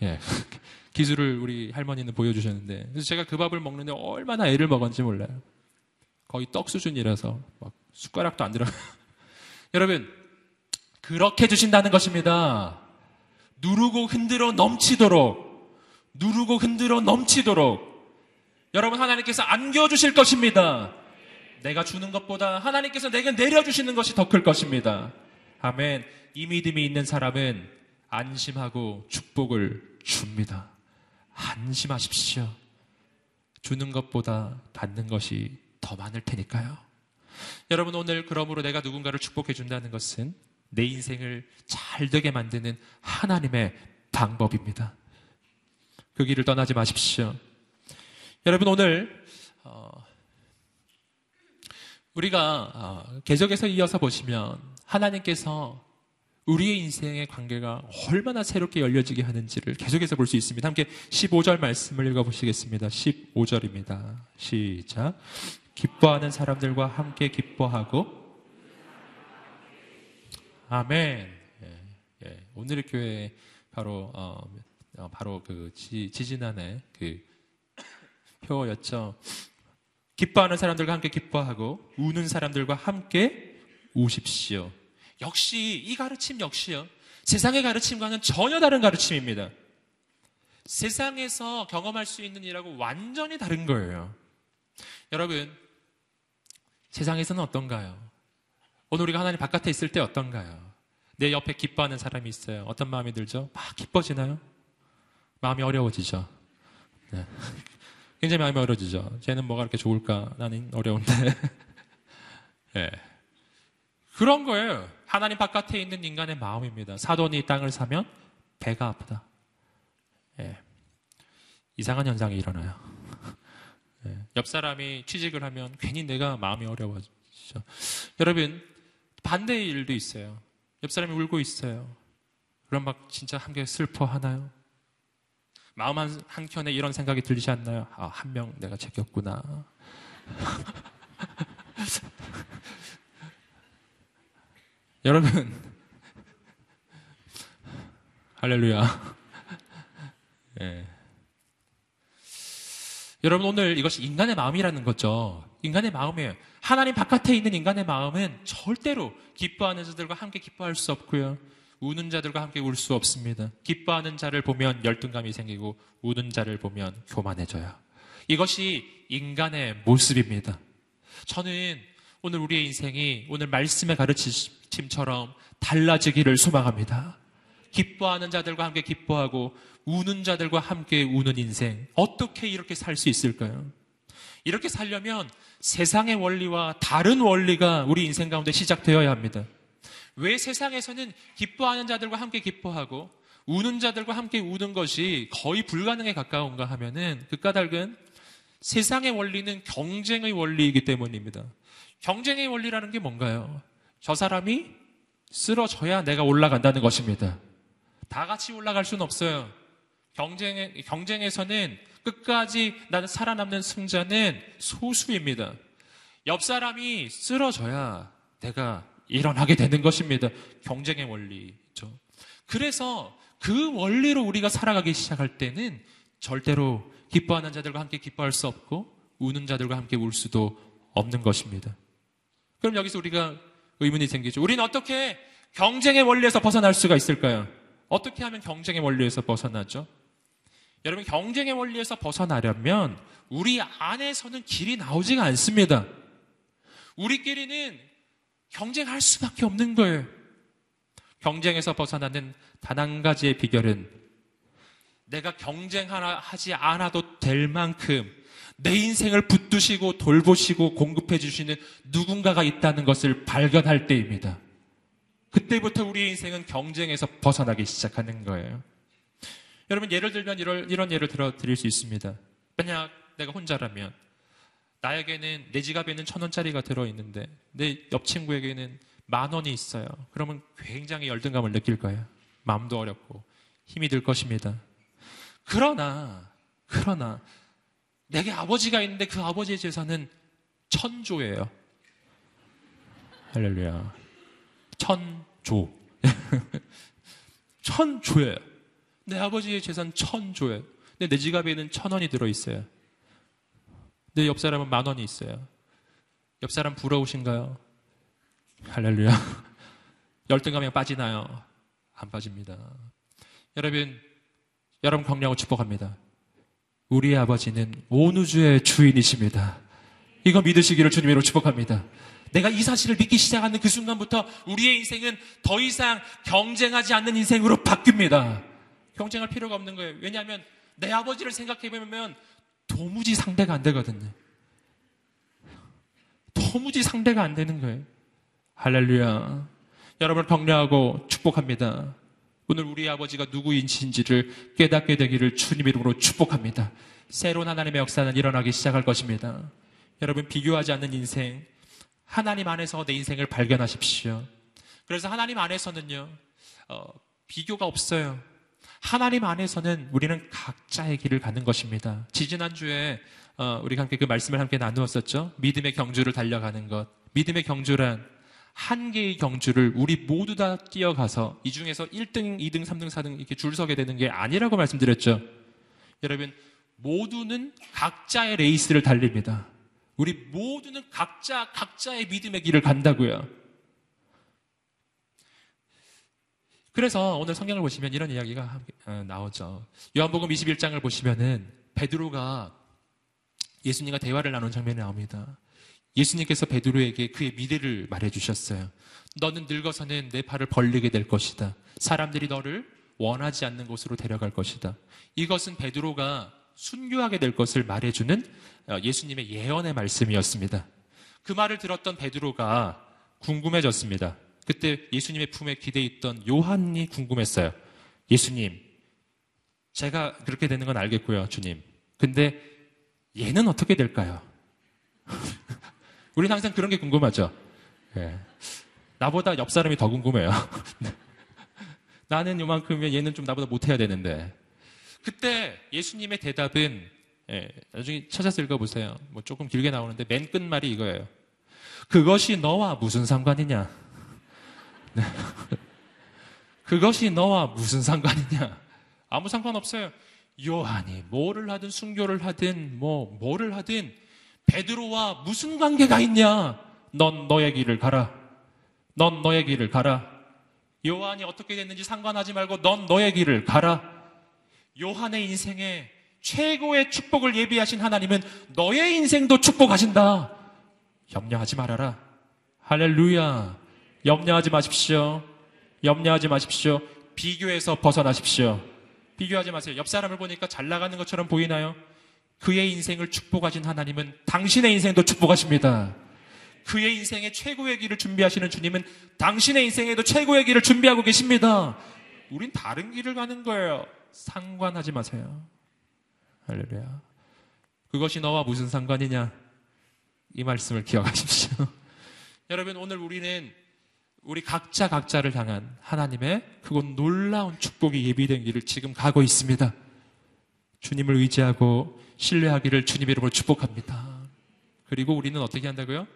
예, [laughs] 기술을 우리 할머니는 보여주셨는데 그래서 제가 그 밥을 먹는데 얼마나 애를 먹었는지 몰라요. 거의 떡 수준이라서 막 숟가락도 안 들어. [laughs] 여러분 그렇게 주신다는 것입니다. 누르고 흔들어 넘치도록 누르고 흔들어 넘치도록 여러분 하나님께서 안겨 주실 것입니다. 내가 주는 것보다 하나님께서 내게 내려 주시는 것이 더 클 것입니다. 아멘. 이 믿음이 있는 사람은 안심하고 축복을 줍니다. 안심하십시오. 주는 것보다 받는 것이 더 많을 테니까요. 여러분 오늘 그러므로 내가 누군가를 축복해 준다는 것은 내 인생을 잘 되게 만드는 하나님의 방법입니다. 그 길을 떠나지 마십시오. 여러분 오늘 어, 우리가 어, 계속해서 이어서 보시면 하나님께서 우리의 인생의 관계가 얼마나 새롭게 열려지게 하는지를 계속해서 볼 수 있습니다. 함께 15절 말씀을 읽어보시겠습니다. 15절입니다. 시작. 기뻐하는 사람들과 함께 기뻐하고 아멘. 예, 예. 오늘의 교회 바로 어, 어, 바로 그 지, 지난해 그 표였죠. 기뻐하는 사람들과 함께 기뻐하고 우는 사람들과 함께 우십시오. 역시 이 가르침 역시요. 세상의 가르침과는 전혀 다른 가르침입니다. 세상에서 경험할 수 있는 일하고 완전히 다른 거예요. 여러분, 세상에서는 어떤가요? 오늘 우리가 하나님 바깥에 있을 때 어떤가요? 내 옆에 기뻐하는 사람이 있어요. 어떤 마음이 들죠? 막 기뻐지나요? 마음이 어려워지죠. 네. [laughs] 굉장히 마음이 어려워지죠. 쟤는 뭐가 그렇게 좋을까? 나는 어려운데. 네. [laughs] 그런 거예요. 하나님 바깥에 있는 인간의 마음입니다. 사돈이 이 땅을 사면 배가 아프다. 예. 이상한 현상이 일어나요. 예. 옆 사람이 취직을 하면 괜히 내가 마음이 어려워지죠. 여러분, 반대의 일도 있어요. 옆 사람이 울고 있어요. 그럼 막 진짜 함께 슬퍼하나요? 마음 한, 한켠에 이런 생각이 들리지 않나요? 아, 한 명 내가 제꼈구나. [laughs] 여러분, [laughs] 할렐루야. [laughs] 예. 여러분, 오늘 이것이 인간의 마음이라는 거죠. 인간의 마음이에요. 하나님 바깥에 있는 인간의 마음은 절대로 기뻐하는 자들과 함께 기뻐할 수 없고요. 우는 자들과 함께 울 수 없습니다. 기뻐하는 자를 보면 열등감이 생기고 우는 자를 보면 교만해져요. 이것이 인간의 모습입니다. 저는 오늘 우리의 인생이 오늘 말씀의 가르침처럼 달라지기를 소망합니다. 기뻐하는 자들과 함께 기뻐하고 우는 자들과 함께 우는 인생. 어떻게 이렇게 살 수 있을까요? 이렇게 살려면 세상의 원리와 다른 원리가 우리 인생 가운데 시작되어야 합니다. 왜 세상에서는 기뻐하는 자들과 함께 기뻐하고 우는 자들과 함께 우는 것이 거의 불가능에 가까운가 하면은 그 까닭은 세상의 원리는 경쟁의 원리이기 때문입니다. 경쟁의 원리라는 게 뭔가요? 저 사람이 쓰러져야 내가 올라간다는 것입니다. 다 같이 올라갈 수는 없어요. 경쟁에, 경쟁에서는 끝까지 나는 살아남는 승자는 소수입니다. 옆 사람이 쓰러져야 내가 일어나게 되는 것입니다. 경쟁의 원리죠. 그래서 그 원리로 우리가 살아가기 시작할 때는 절대로 기뻐하는 자들과 함께 기뻐할 수 없고 우는 자들과 함께 울 수도 없는 것입니다. 그럼 여기서 우리가 의문이 생기죠. 우리는 어떻게 경쟁의 원리에서 벗어날 수가 있을까요? 어떻게 하면 경쟁의 원리에서 벗어나죠? 여러분, 경쟁의 원리에서 벗어나려면 우리 안에서는 길이 나오지가 않습니다. 우리끼리는 경쟁할 수밖에 없는 거예요. 경쟁에서 벗어나는 단 한 가지의 비결은 내가 경쟁하지 않아도 될 만큼 내 인생을 붙드시고 돌보시고 공급해 주시는 누군가가 있다는 것을 발견할 때입니다. 그때부터 우리의 인생은 경쟁에서 벗어나기 시작하는 거예요. 여러분 예를 들면 이런, 이런 예를 들어 드릴 수 있습니다. 만약 내가 혼자라면 나에게는 내 지갑에는 천 원짜리가 들어 있는데 내 옆 친구에게는 만 원이 있어요. 그러면 굉장히 열등감을 느낄 거예요. 마음도 어렵고 힘이 들 것입니다. 그러나 그러나 내게 아버지가 있는데 그 아버지의 재산은 천조예요. 할렐루야. 천조. [laughs] 천조예요. 내 아버지의 재산 천조예요. 근데 내 지갑에는 천 원이 들어있어요. 내 옆 사람은 만 원이 있어요. 옆 사람 부러우신가요? 할렐루야. [laughs] 열등감이 빠지나요? 안 빠집니다. 여러분, 여러분 격려하고 축복합니다. 우리 아버지는 온 우주의 주인이십니다. 이거 믿으시기를 주님으로 축복합니다. 내가 이 사실을 믿기 시작하는 그 순간부터 우리의 인생은 더 이상 경쟁하지 않는 인생으로 바뀝니다. 경쟁할 필요가 없는 거예요. 왜냐하면 내 아버지를 생각해보면 도무지 상대가 안 되거든요. 도무지 상대가 안 되는 거예요. 할렐루야. 여러분을 격려하고 축복합니다. 오늘 우리 아버지가 누구인지를 깨닫게 되기를 주님 이름으로 축복합니다. 새로운 하나님의 역사는 일어나기 시작할 것입니다. 여러분 비교하지 않는 인생, 하나님 안에서 내 인생을 발견하십시오. 그래서 하나님 안에서는요, 어, 비교가 없어요. 하나님 안에서는 우리는 각자의 길을 가는 것입니다. 지지난주에 어, 우리 함께 그 말씀을 함께 나누었었죠. 믿음의 경주를 달려가는 것. 믿음의 경주란 한 개의 경주를 우리 모두 다 뛰어가서 이 중에서 1등, 2등, 3등, 4등 이렇게 줄 서게 되는 게 아니라고 말씀드렸죠. 여러분, 모두는 각자의 레이스를 달립니다. 우리 모두는 각자, 각자의 믿음의 길을 간다고요. 그래서 오늘 성경을 보시면 이런 이야기가 어, 나오죠. 요한복음 21장을 보시면은 베드로가 예수님과 대화를 나눈 장면이 나옵니다. 예수님께서 베드로에게 그의 미래를 말해 주셨어요. 너는 늙어서는 내 팔을 벌리게 될 것이다. 사람들이 너를 원하지 않는 곳으로 데려갈 것이다. 이것은 베드로가 순교하게 될 것을 말해주는 어, 예수님의 예언의 말씀이었습니다. 그 말을 들었던 베드로가 궁금해졌습니다. 그때 예수님의 품에 기대 있던 요한이 궁금했어요. 예수님, 제가 그렇게 되는 건 알겠고요, 주님. 근데 얘는 어떻게 될까요? [laughs] 우리는 항상 그런 게 궁금하죠. 예. 나보다 옆 사람이 더 궁금해요. [laughs] 나는 요만큼이면 얘는 좀 나보다 못해야 되는데. 그때 예수님의 대답은 예, 나중에 찾아서 읽어보세요. 뭐 조금 길게 나오는데 맨 끝말이 이거예요. 그것이 너와 무슨 상관이냐? [laughs] 네. 그것이 너와 무슨 상관이냐? 아무 상관없어요. 요한이 뭐를 하든 순교를 하든 뭐 뭐를 하든 베드로와 무슨 관계가 있냐? 넌 너의 길을 가라. 넌 너의 길을 가라. 요한이 어떻게 됐는지 상관하지 말고 넌 너의 길을 가라. 요한의 인생에 최고의 축복을 예비하신 하나님은 너의 인생도 축복하신다. 염려하지 말아라. 할렐루야. 염려하지 마십시오. 염려하지 마십시오. 비교해서 벗어나십시오. 비교하지 마세요. 옆 사람을 보니까 잘 나가는 것처럼 보이나요? 그의 인생을 축복하신 하나님은 당신의 인생도 축복하십니다. 그의 인생에 최고의 길을 준비하시는 주님은 당신의 인생에도 최고의 길을 준비하고 계십니다. 우린 다른 길을 가는 거예요. 상관하지 마세요. 할렐루야. 그것이 너와 무슨 상관이냐? 이 말씀을 기억하십시오. [laughs] 여러분, 오늘 우리는 우리 각자 각자를 향한 하나님의 그곳 놀라운 축복이 예비된 길을 지금 가고 있습니다. 주님을 의지하고 신뢰하기를 주님 이름으로 축복합니다. 그리고 우리는 어떻게 한다고요?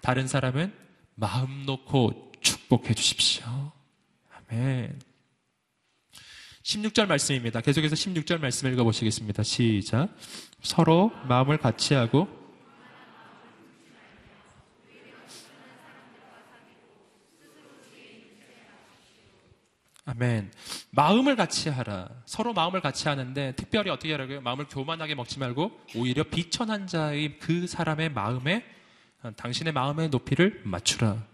다른 사람은 마음 놓고 축복해 주십시오. 아멘. 16절 말씀입니다. 계속해서 16절 말씀 읽어보시겠습니다. 시작. 서로 마음을 같이 하고 아멘. 마음을 같이 하라. 서로 마음을 같이 하는데 특별히 어떻게 하라고요? 마음을 교만하게 먹지 말고 오히려 비천한 자의 그 사람의 마음에 당신의 마음의 높이를 맞추라.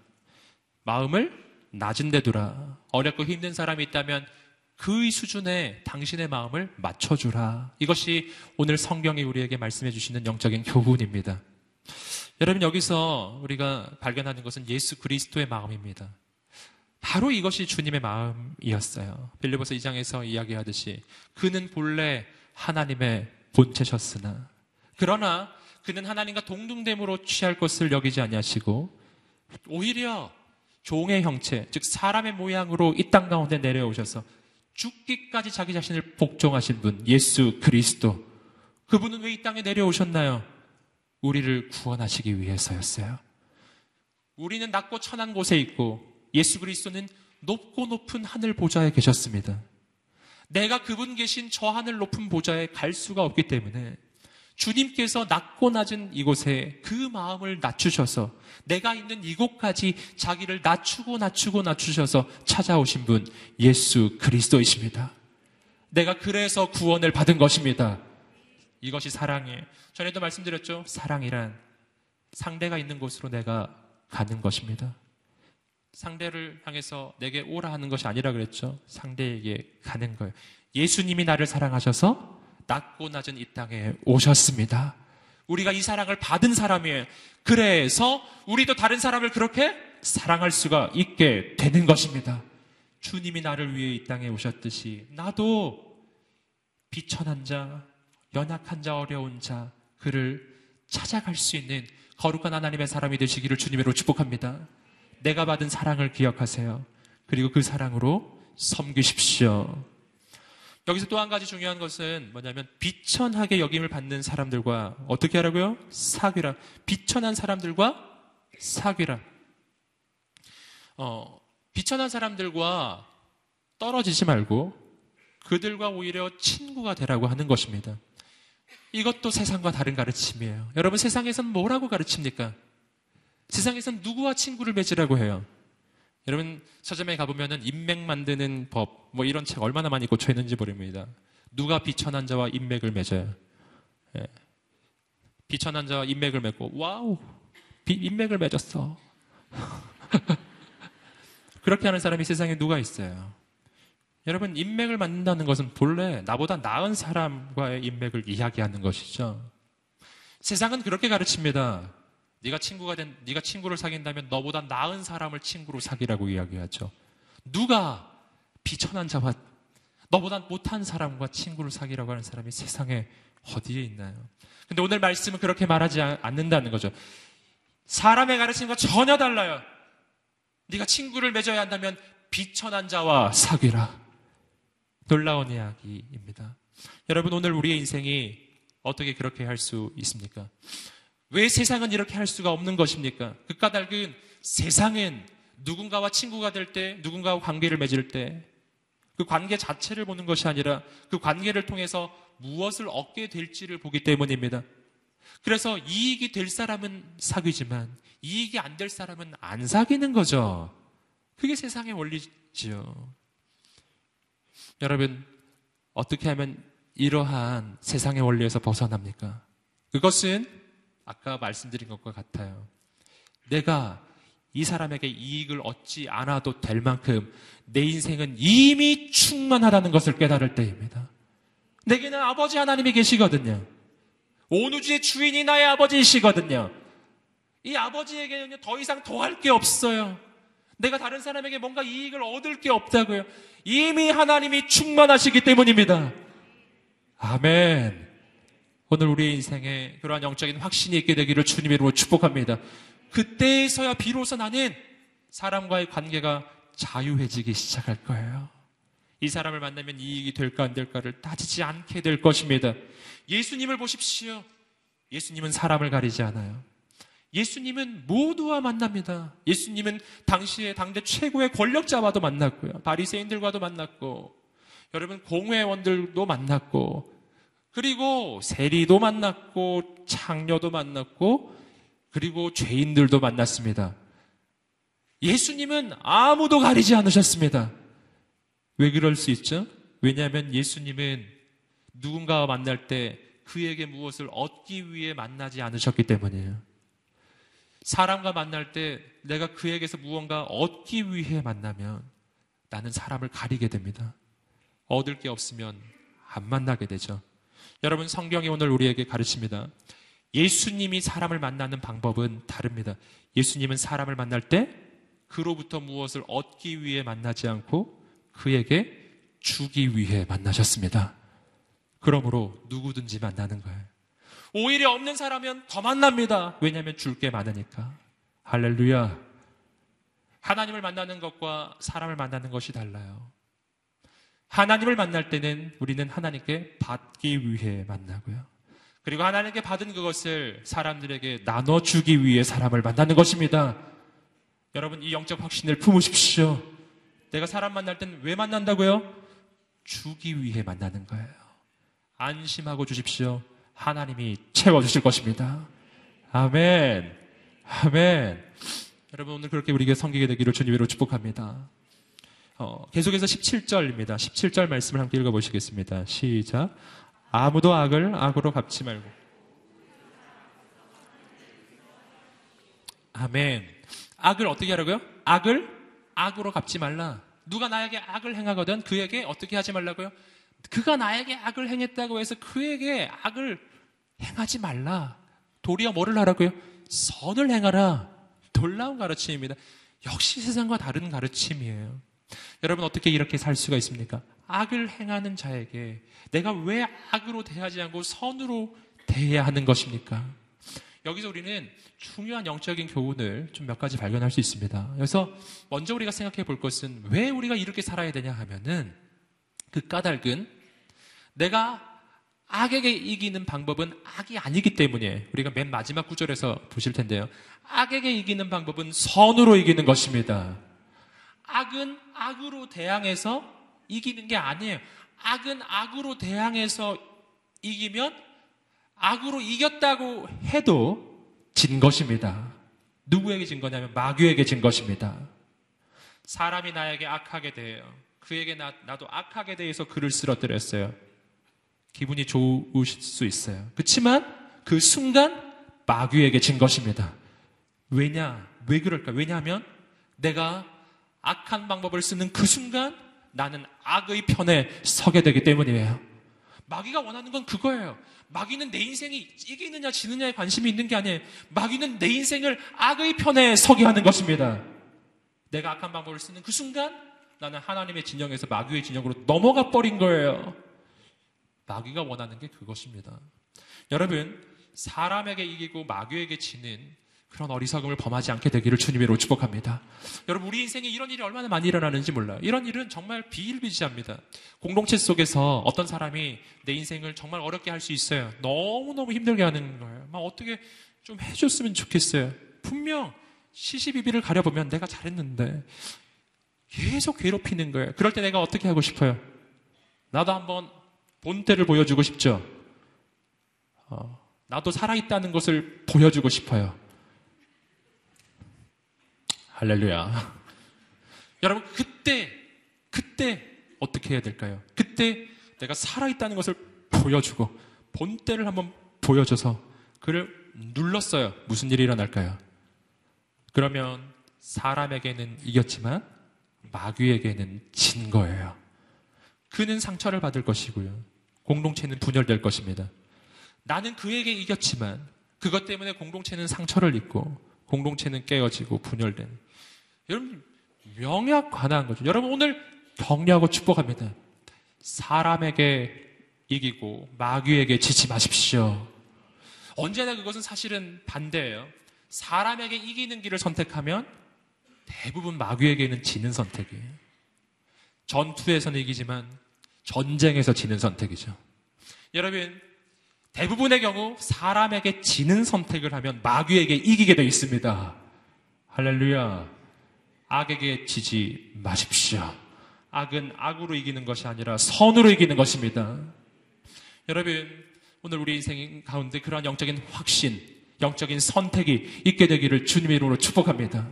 마음을 낮은 데 두라. 어렵고 힘든 사람이 있다면 그의 수준에 당신의 마음을 맞춰주라. 이것이 오늘 성경이 우리에게 말씀해 주시는 영적인 교훈입니다. 여러분 여기서 우리가 발견하는 것은 예수 그리스도의 마음입니다. 바로 이것이 주님의 마음이었어요. 빌리보서 2장에서 이야기하듯이 그는 본래 하나님의 본체셨으나 그러나 그는 하나님과 동등됨으로 취할 것을 여기지 아니하시고 오히려 종의 형체, 즉 사람의 모양으로 이 땅 가운데 내려오셔서 죽기까지 자기 자신을 복종하신 분 예수 그리스도 그분은 왜 이 땅에 내려오셨나요? 우리를 구원하시기 위해서였어요. 우리는 낮고 천한 곳에 있고 예수 그리스도는 높고 높은 하늘 보좌에 계셨습니다. 내가 그분 계신 저 하늘 높은 보좌에 갈 수가 없기 때문에 주님께서 낮고 낮은 이곳에 그 마음을 낮추셔서 내가 있는 이곳까지 자기를 낮추고 낮추고 낮추셔서 찾아오신 분 예수 그리스도이십니다. 내가 그래서 구원을 받은 것입니다. 이것이 사랑이에요. 전에도 말씀드렸죠. 사랑이란 상대가 있는 곳으로 내가 가는 것입니다. 상대를 향해서 내게 오라 하는 것이 아니라 그랬죠. 상대에게 가는 거예요. 예수님이 나를 사랑하셔서 낮고 낮은 이 땅에 오셨습니다. 우리가 이 사랑을 받은 사람이에요. 그래서 우리도 다른 사람을 그렇게 사랑할 수가 있게 되는 것입니다. 주님이 나를 위해 이 땅에 오셨듯이 나도 비천한 자, 연약한 자, 어려운 자, 그를 찾아갈 수 있는 거룩한 하나님의 사람이 되시기를 주님으로 축복합니다. 내가 받은 사랑을 기억하세요. 그리고 그 사랑으로 섬기십시오. 여기서 또 한 가지 중요한 것은 뭐냐면 비천하게 여김을 받는 사람들과 어떻게 하라고요? 사귀라. 비천한 사람들과 사귀라. 어, 비천한 사람들과 떨어지지 말고 그들과 오히려 친구가 되라고 하는 것입니다. 이것도 세상과 다른 가르침이에요. 여러분 세상에선 뭐라고 가르칩니까? 세상에선 누구와 친구를 맺으라고 해요? 여러분 서점에 가보면은 인맥 만드는 법 뭐 이런 책 얼마나 많이 꽂혀 있는지 모릅니다. 누가 비천한 자와 인맥을 맺어요? 예. 비천한 자와 인맥을 맺고 wow 비, 인맥을 맺었어. [laughs] 그렇게 하는 사람이 세상에 누가 있어요? 여러분, 인맥을 만든다는 것은 본래 나보다 나은 사람과의 인맥을 이야기하는 것이죠. 세상은 그렇게 가르칩니다. 네가 친구가 된, 네가 친구를 사귄다면 너보다 나은 사람을 친구로 사귀라고 이야기하죠. 누가 비천한 자와 너보다 못한 사람과 친구를 사귀라고 하는 사람이 세상에 어디에 있나요? 근데 오늘 말씀은 그렇게 말하지 않는다는 거죠. 사람의 가르침과 전혀 달라요. 네가 친구를 맺어야 한다면 비천한 자와 사귀라. 놀라운 이야기입니다. 여러분 오늘 우리의 인생이 어떻게 그렇게 할 수 있습니까? 왜 세상은 이렇게 할 수가 없는 것입니까? 그 까닭은 세상은 누군가와 친구가 될 때, 누군가와 관계를 맺을 때, 그 관계 자체를 보는 것이 아니라 그 관계를 통해서 무엇을 얻게 될지를 보기 때문입니다. 그래서 이익이 될 사람은 사귀지만 이익이 안 될 사람은 안 사귀는 거죠. 그게 세상의 원리지요. 여러분, 어떻게 하면 이러한 세상의 원리에서 벗어납니까? 그것은 아까 말씀드린 것과 같아요. 내가 이 사람에게 이익을 얻지 않아도 될 만큼 내 인생은 이미 충만하다는 것을 깨달을 때입니다. 내게는 아버지 하나님이 계시거든요. 온 우주의 주인이 나의 아버지이시거든요. 이 아버지에게는 더 이상 더할 게 없어요. 내가 다른 사람에게 뭔가 이익을 얻을 게 없다고요. 이미 하나님이 충만하시기 때문입니다. 아멘. 오늘 우리의 인생에 그러한 영적인 확신이 있게 되기를 주님의 이름으로 축복합니다. 그때에서야 비로소 나는 사람과의 관계가 자유해지기 시작할 거예요. 이 사람을 만나면 이익이 될까 안 될까를 따지지 않게 될 것입니다. 예수님을 보십시오. 예수님은 사람을 가리지 않아요. 예수님은 모두와 만납니다. 예수님은 당시에 당대 최고의 권력자와도 만났고요. 바리새인들과도 만났고 여러분 공회원들도 만났고 그리고 세리도 만났고 창녀도 만났고 그리고 죄인들도 만났습니다. 예수님은 아무도 가리지 않으셨습니다. 왜 그럴 수 있죠? 왜냐하면 예수님은 누군가와 만날 때 그에게 무엇을 얻기 위해 만나지 않으셨기 때문이에요. 사람과 만날 때 내가 그에게서 무언가 얻기 위해 만나면 나는 사람을 가리게 됩니다. 얻을 게 없으면 안 만나게 되죠. 여러분 성경이 오늘 우리에게 가르칩니다. 예수님이 사람을 만나는 방법은 다릅니다. 예수님은 사람을 만날 때 그로부터 무엇을 얻기 위해 만나지 않고 그에게 주기 위해 만나셨습니다. 그러므로 누구든지 만나는 거예요. 오히려 없는 사람은 더 만납니다. 왜냐하면 줄 게 많으니까. 할렐루야. 하나님을 만나는 것과 사람을 만나는 것이 달라요. 하나님을 만날 때는 우리는 하나님께 받기 위해 만나고요. 그리고 하나님께 받은 그것을 사람들에게 나눠주기 위해 사람을 만나는 것입니다. 여러분, 이 영적 확신을 품으십시오. 내가 사람 만날 때는 왜 만난다고요? 주기 위해 만나는 거예요. 안심하고 주십시오. 하나님이 채워주실 것입니다. 아멘. 아멘. 여러분, 오늘 그렇게 우리에게 섬기게 되기를 주님으로 축복합니다. 어, 계속해서 17절입니다. 17절 말씀을 함께 읽어보시겠습니다. 시작. 아무도 악을 악으로 갚지 말고. 아멘. 악을 어떻게 하라고요? 악을 악으로 갚지 말라. 누가 나에게 악을 행하거든 그에게 어떻게 하지 말라고요? 그가 나에게 악을 행했다고 해서 그에게 악을 행하지 말라. 도리어 뭐를 하라고요? 선을 행하라. 놀라운 가르침입니다. 역시 세상과 다른 가르침이에요. 여러분 어떻게 이렇게 살 수가 있습니까? 악을 행하는 자에게 내가 왜 악으로 대하지 않고 선으로 대해야 하는 것입니까? 여기서 우리는 중요한 영적인 교훈을 좀 몇 가지 발견할 수 있습니다. 그래서 먼저 우리가 생각해 볼 것은 왜 우리가 이렇게 살아야 되냐 하면은 그 까닭은 내가 악에게 이기는 방법은 악이 아니기 때문에 우리가 맨 마지막 구절에서 보실 텐데요. 악에게 이기는 방법은 선으로 이기는 것입니다. 악은 악으로 대항해서 이기는 게 아니에요. 악은 악으로 대항해서 이기면 악으로 이겼다고 해도 진 것입니다. 누구에게 진 거냐면 마귀에게 진 것입니다. 사람이 나에게 악하게 대해요. 그에게 나, 나도 악하게 대해서 글을 쓰러뜨렸어요. 기분이 좋으실 수 있어요. 그렇지만 그 순간 마귀에게 진 것입니다. 왜냐? 왜 그럴까? 왜냐하면 내가 악한 방법을 쓰는 그 순간 나는 악의 편에 서게 되기 때문이에요. 마귀가 원하는 건 그거예요. 마귀는 내 인생이 이기느냐 지느냐에 관심이 있는 게 아니에요. 마귀는 내 인생을 악의 편에 서게 하는 것입니다. 내가 악한 방법을 쓰는 그 순간 나는 하나님의 진영에서 마귀의 진영으로 넘어가 버린 거예요. 마귀가 원하는 게 그것입니다. 여러분, 사람에게 이기고 마귀에게 지는 그런 어리석음을 범하지 않게 되기를 주님으로 축복합니다. 여러분, 우리 인생에 이런 일이 얼마나 많이 일어나는지 몰라요. 이런 일은 정말 비일비재합니다. 공동체 속에서 어떤 사람이 내 인생을 정말 어렵게 할 수 있어요. 너무너무 힘들게 하는 거예요. 막 어떻게 좀 해줬으면 좋겠어요. 분명 시시비비를 가려보면 내가 잘했는데 계속 괴롭히는 거예요. 그럴 때 내가 어떻게 하고 싶어요? 나도 한번 본때를 보여주고 싶죠. 어, 나도 살아있다는 것을 보여주고 싶어요. 할렐루야. 여러분, 그때, 그때 어떻게 해야 될까요? 그때 내가 살아있다는 것을 보여주고, 본때를 한번 보여줘서 그를 눌렀어요. 무슨 일이 일어날까요? 그러면 사람에게는 이겼지만 마귀에게는 진 거예요. 그는 상처를 받을 것이고요. 공동체는 분열될 것입니다. 나는 그에게 이겼지만 그것 때문에 공동체는 상처를 입고 공동체는 깨어지고 분열된. 여러분 명약 관한 거죠. 여러분 오늘 격려하고 축복합니다. 사람에게 이기고 마귀에게 지지 마십시오. 언제나 그것은 사실은 반대예요. 사람에게 이기는 길을 선택하면 대부분 마귀에게는 지는 선택이에요. 전투에서는 이기지만 전쟁에서 지는 선택이죠. 여러분, 대부분의 경우 사람에게 지는 선택을 하면 마귀에게 이기게 되어 있습니다. 할렐루야. 악에게 지지 마십시오. 악은 악으로 이기는 것이 아니라 선으로 이기는 것입니다. 여러분, 오늘 우리 인생 가운데 그러한 영적인 확신, 영적인 선택이 있게 되기를 주님의 이름으로 축복합니다.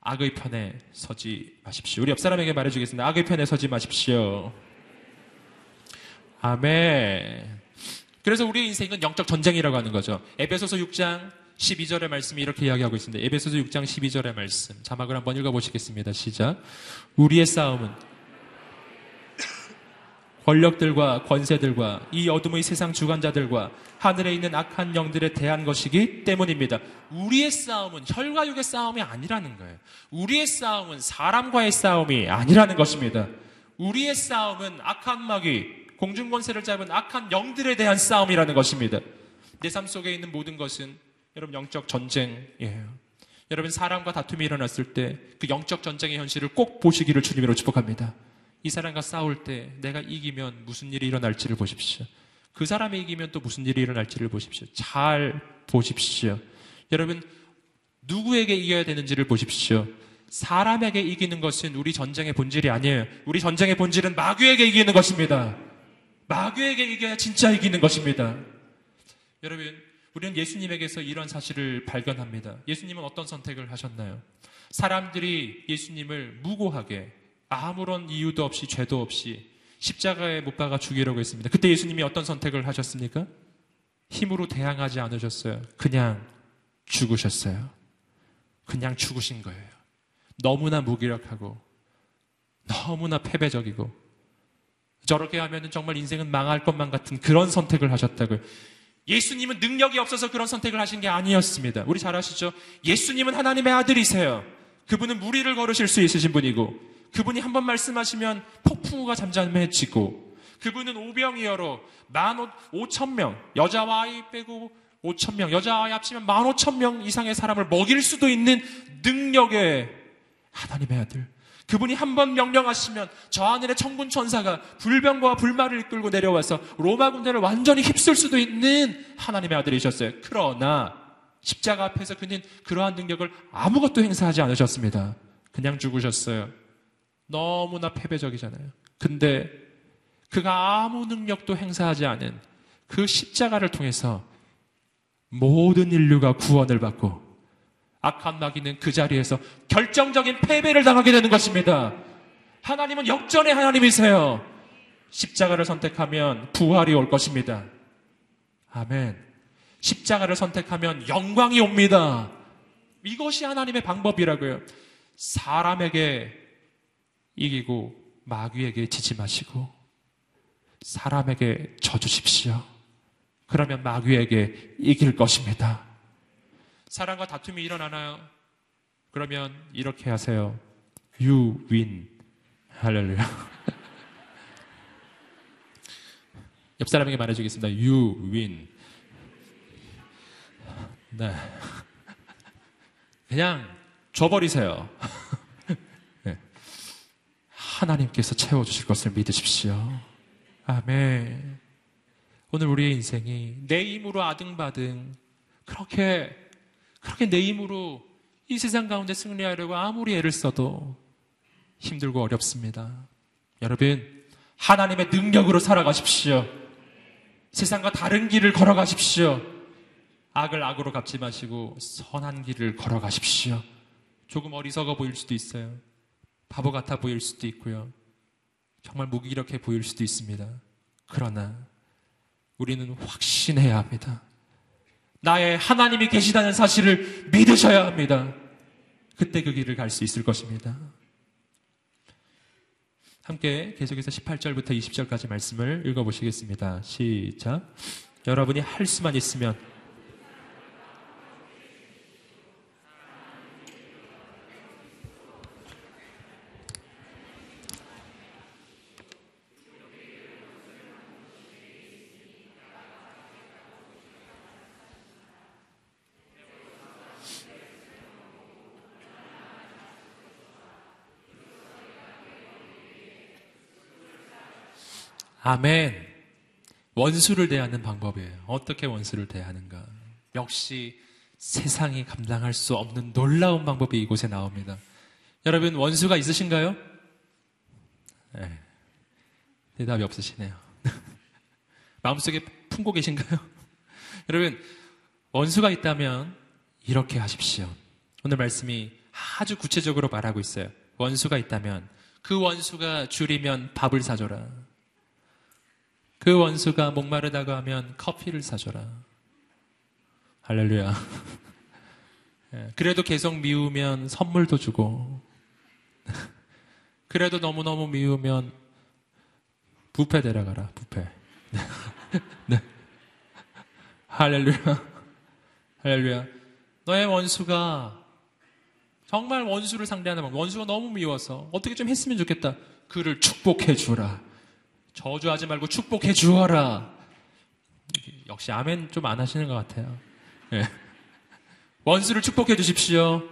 악의 편에 서지 마십시오. 우리 옆 사람에게 말해주겠습니다. 악의 편에 서지 마십시오. 아멘. 그래서 우리의 인생은 영적 전쟁이라고 하는 거죠. 에베소서 6장 12절의 말씀이 이렇게 이야기하고 있습니다. 에베소서 6장 12절의 말씀. 자막을 한번 읽어보시겠습니다. 시작. 우리의 싸움은 권력들과 권세들과 이 어둠의 세상 주관자들과 하늘에 있는 악한 영들에 대한 것이기 때문입니다. 우리의 싸움은 혈과 육의 싸움이 아니라는 거예요. 우리의 싸움은 사람과의 싸움이 아니라는 것입니다. 우리의 싸움은 악한 마귀, 공중권세를 잡은 악한 영들에 대한 싸움이라는 것입니다. 내 삶 속에 있는 모든 것은 여러분 영적 전쟁이에요. 여러분 사람과 다툼이 일어났을 때 그 영적 전쟁의 현실을 꼭 보시기를 주님으로 축복합니다. 이 사람과 싸울 때 내가 이기면 무슨 일이 일어날지를 보십시오. 그 사람이 이기면 또 무슨 일이 일어날지를 보십시오. 잘 보십시오. 여러분, 누구에게 이겨야 되는지를 보십시오. 사람에게 이기는 것은 우리 전쟁의 본질이 아니에요. 우리 전쟁의 본질은 마귀에게 이기는 것입니다. 마귀에게 이겨야 진짜 이기는 것입니다. 여러분, 우리는 예수님에게서 이런 사실을 발견합니다. 예수님은 어떤 선택을 하셨나요? 사람들이 예수님을 무고하게 아무런 이유도 없이 죄도 없이 십자가에 못 박아 죽이려고 했습니다. 그때 예수님이 어떤 선택을 하셨습니까? 힘으로 대항하지 않으셨어요. 그냥 죽으셨어요. 그냥 죽으신 거예요. 너무나 무기력하고 너무나 패배적이고 저렇게 하면 정말 인생은 망할 것만 같은 그런 선택을 하셨다고요. 예수님은 능력이 없어서 그런 선택을 하신 게 아니었습니다. 우리 잘 아시죠? 예수님은 하나님의 아들이세요. 그분은 무리를 걸으실 수 있으신 분이고 그분이 한 번 말씀하시면 폭풍우가 잠잠해지고 그분은 오병이어로 만 오천 명 여자와 아이 빼고 오천 명 여자 아이 합치면 만 오천 명 이상의 사람을 먹일 수도 있는 능력의 하나님의 아들. 그분이 한 번 명령하시면 저 하늘의 천군 천사가 불병과 불말을 이끌고 내려와서 로마 군대를 완전히 휩쓸 수도 있는 하나님의 아들이셨어요. 그러나 십자가 앞에서 그는 그러한 능력을 아무것도 행사하지 않으셨습니다. 그냥 죽으셨어요. 너무나 패배적이잖아요. 근데 그가 아무 능력도 행사하지 않은 그 십자가를 통해서 모든 인류가 구원을 받고 악한 마귀는 그 자리에서 결정적인 패배를 당하게 되는 것입니다. 하나님은 역전의 하나님이세요. 십자가를 선택하면 부활이 올 것입니다. 아멘. 십자가를 선택하면 영광이 옵니다. 이것이 하나님의 방법이라고요. 사람에게 이기고 마귀에게 지지 마시고 사람에게 져주십시오. 그러면 마귀에게 이길 것입니다. 사랑과 다툼이 일어나나요? 그러면 이렇게 하세요. You win. 할렐루야. [laughs] 옆 사람에게 말해주겠습니다. You win. 네. 그냥 줘버리세요. [laughs] 네. 하나님께서 채워주실 것을 믿으십시오. 아멘. 오늘 우리의 인생이 내 힘으로 아등바등 그렇게 그렇게 내 힘으로 이 세상 가운데 승리하려고 아무리 애를 써도 힘들고 어렵습니다. 여러분 하나님의 능력으로 살아가십시오. 세상과 다른 길을 걸어가십시오. 악을 악으로 갚지 마시고 선한 길을 걸어가십시오. 조금 어리석어 보일 수도 있어요. 바보 같아 보일 수도 있고요. 정말 무기력해 보일 수도 있습니다. 그러나 우리는 확신해야 합니다. 나의 하나님이 계시다는 사실을 믿으셔야 합니다. 그때 그 길을 갈 수 있을 것입니다. 함께 계속해서 18절부터 20절까지 말씀을 읽어보시겠습니다. 시작. 여러분이 할 수만 있으면 아멘. 원수를 대하는 방법이에요. 어떻게 원수를 대하는가. 역시 세상이 감당할 수 없는 놀라운 방법이 이곳에 나옵니다. 여러분, 원수가 있으신가요? 네. 대답이 없으시네요. [laughs] 마음속에 품고 계신가요? [laughs] 여러분, 원수가 있다면 이렇게 하십시오. 오늘 말씀이 아주 구체적으로 말하고 있어요. 원수가 있다면 그 원수가 줄이면 밥을 사줘라. 그 원수가 목마르다고 하면 커피를 사줘라. 할렐루야. [laughs] 예, 그래도 계속 미우면 선물도 주고, [laughs] 그래도 너무너무 미우면 부페 데려가라, 부페. [laughs] 네. 할렐루야. 할렐루야. 너의 원수가 정말 원수를 상대하는 방 원수가 너무 미워서 어떻게 좀 했으면 좋겠다. 그를 축복해 주라. 저주하지 말고 축복해 주어라. 역시 아멘 좀 안 하시는 것 같아요. 네. 원수를 축복해 주십시오.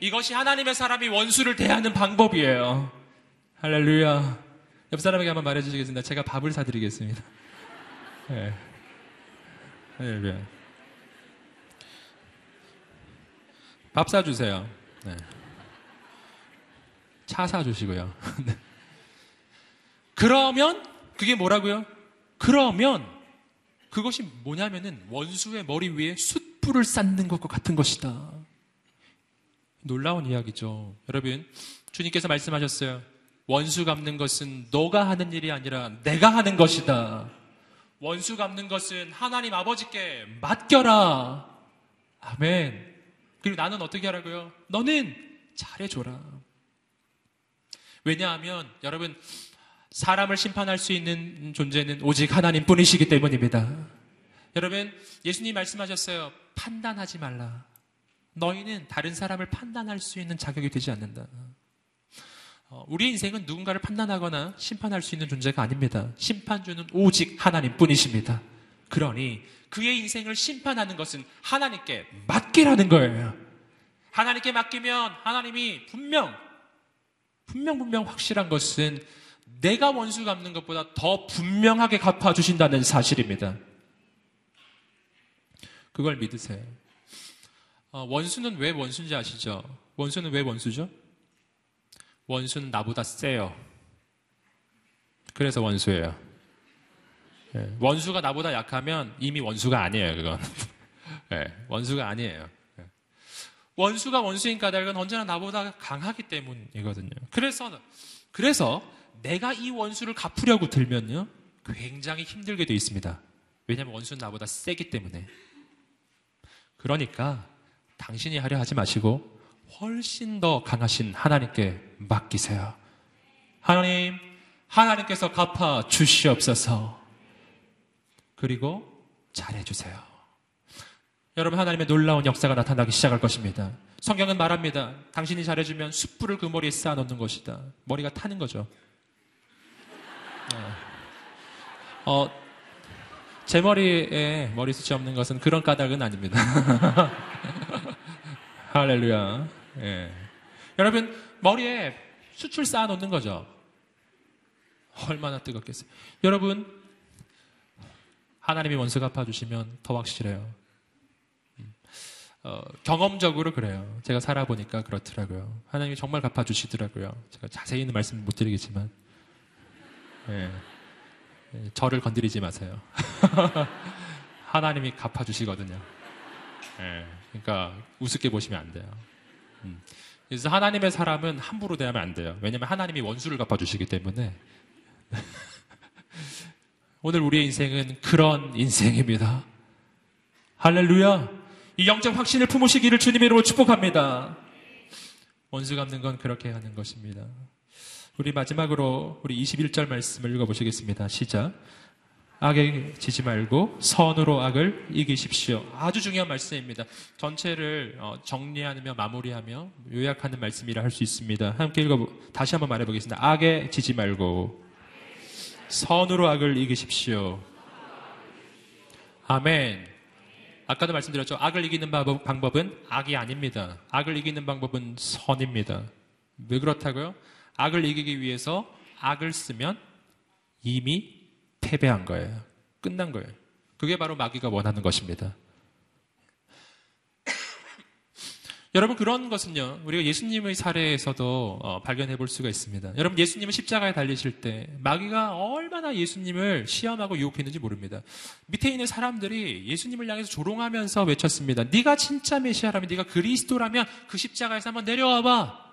이것이 하나님의 사람이 원수를 대하는 방법이에요. 할렐루야. 옆 사람에게 한번 말해 주시겠습니다. 제가 밥을 사드리겠습니다. 네. 할렐루야. 밥 사주세요. 네. 차 사주시고요. [laughs] 네. 그러면 그게 뭐라고요? 그러면 그것이 뭐냐면은 원수의 머리 위에 숯불을 쌓는 것과 같은 것이다. 놀라운 이야기죠. 여러분, 주님께서 말씀하셨어요. 원수 갚는 것은 너가 하는 일이 아니라 내가 하는 것이다. 원수 갚는 것은 하나님 아버지께 맡겨라. 아멘. 그리고 나는 어떻게 하라고요? 너는 잘해줘라. 왜냐하면 여러분 사람을 심판할 수 있는 존재는 오직 하나님 뿐이시기 때문입니다. 여러분, 예수님 말씀하셨어요. 판단하지 말라. 너희는 다른 사람을 판단할 수 있는 자격이 되지 않는다. 어, 우리 인생은 누군가를 판단하거나 심판할 수 있는 존재가 아닙니다. 심판주는 오직 하나님 뿐이십니다. 그러니 그의 인생을 심판하는 것은 하나님께 맡기라는 거예요. 하나님께 맡기면 하나님이 분명, 분명 분명 확실한 것은 내가 원수 갚는 것보다 더 분명하게 갚아주신다는 사실입니다. 그걸 믿으세요. 어, 원수는 왜 원수인지 아시죠? 원수는 왜 원수죠? 원수는 나보다 세요. 그래서 원수예요. 네, 원수가 나보다 약하면 이미 원수가 아니에요, 그건. 네, [laughs] 원수가 아니에요. 네. 원수가 원수인 까닭은 언제나 나보다 강하기 때문이거든요. 그래서, 그래서 내가 이 원수를 갚으려고 들면요. 굉장히 힘들게 돼 있습니다. 왜냐하면 원수는 나보다 세기 때문에. 그러니까 당신이 하려 하지 마시고 훨씬 더 강하신 하나님께 맡기세요. 하나님, 하나님께서 갚아 주시옵소서. 그리고 잘해 주세요. 여러분, 하나님의 놀라운 역사가 나타나기 시작할 것입니다. 성경은 말합니다. 당신이 잘해주면 숯불을 그 머리에 쌓아 놓는 것이다. 머리가 타는 거죠. 네. 어, 제 머리에 머리숱이 없는 것은 그런 까닭은 아닙니다. [laughs] 할렐루야. 예. 여러분, 머리에 수출 쌓아 놓는 거죠. 얼마나 뜨겁겠어요. 여러분, 하나님이 원수 갚아주시면 더 확실해요. 음. 어, 경험적으로 그래요. 제가 살아보니까 그렇더라고요. 하나님이 정말 갚아주시더라고요. 제가 자세히는 말씀 못 드리겠지만. 예. 예, 저를 건드리지 마세요. [laughs] 하나님이 갚아주시거든요. 예. 그러니까 우습게 보시면 안 돼요. 음. 그래서 하나님의 사람은 함부로 대하면 안 돼요. 왜냐하면 하나님이 원수를 갚아주시기 때문에. [laughs] 오늘 우리의 인생은 그런 인생입니다. 할렐루야. 이 영적 확신을 품으시기를 주님의 이름으로 축복합니다. 원수 갚는 건 그렇게 하는 것입니다. 우리 마지막으로 우리 21절 말씀을 읽어보시겠습니다. 시작. 악에 지지 말고 선으로 악을 이기십시오. 아주 중요한 말씀입니다. 전체를 어, 정리하며 마무리하며 요약하는 말씀이라 할 수 있습니다. 함께 읽어 다시 한번 말해보겠습니다. 악에 지지 말고 선으로 악을 이기십시오. 아멘. 아까도 말씀드렸죠. 악을 이기는 방법은 악이 아닙니다. 악을 이기는 방법은 선입니다. 왜 그렇다고요? 악을 이기기 위해서 악을 쓰면 이미 패배한 거예요. 끝난 거예요. 그게 바로 마귀가 원하는 것입니다. [coughs] 여러분 그런 것은요 우리가 예수님의 사례에서도 어, 발견해 볼 수가 있습니다. 여러분 예수님은 십자가에 달리실 때 마귀가 얼마나 예수님을 시험하고 유혹했는지 모릅니다. 밑에 있는 사람들이 예수님을 향해서 조롱하면서 외쳤습니다. 네가 진짜 메시아라면 네가 그리스도라면 그 십자가에서 한번 내려와봐.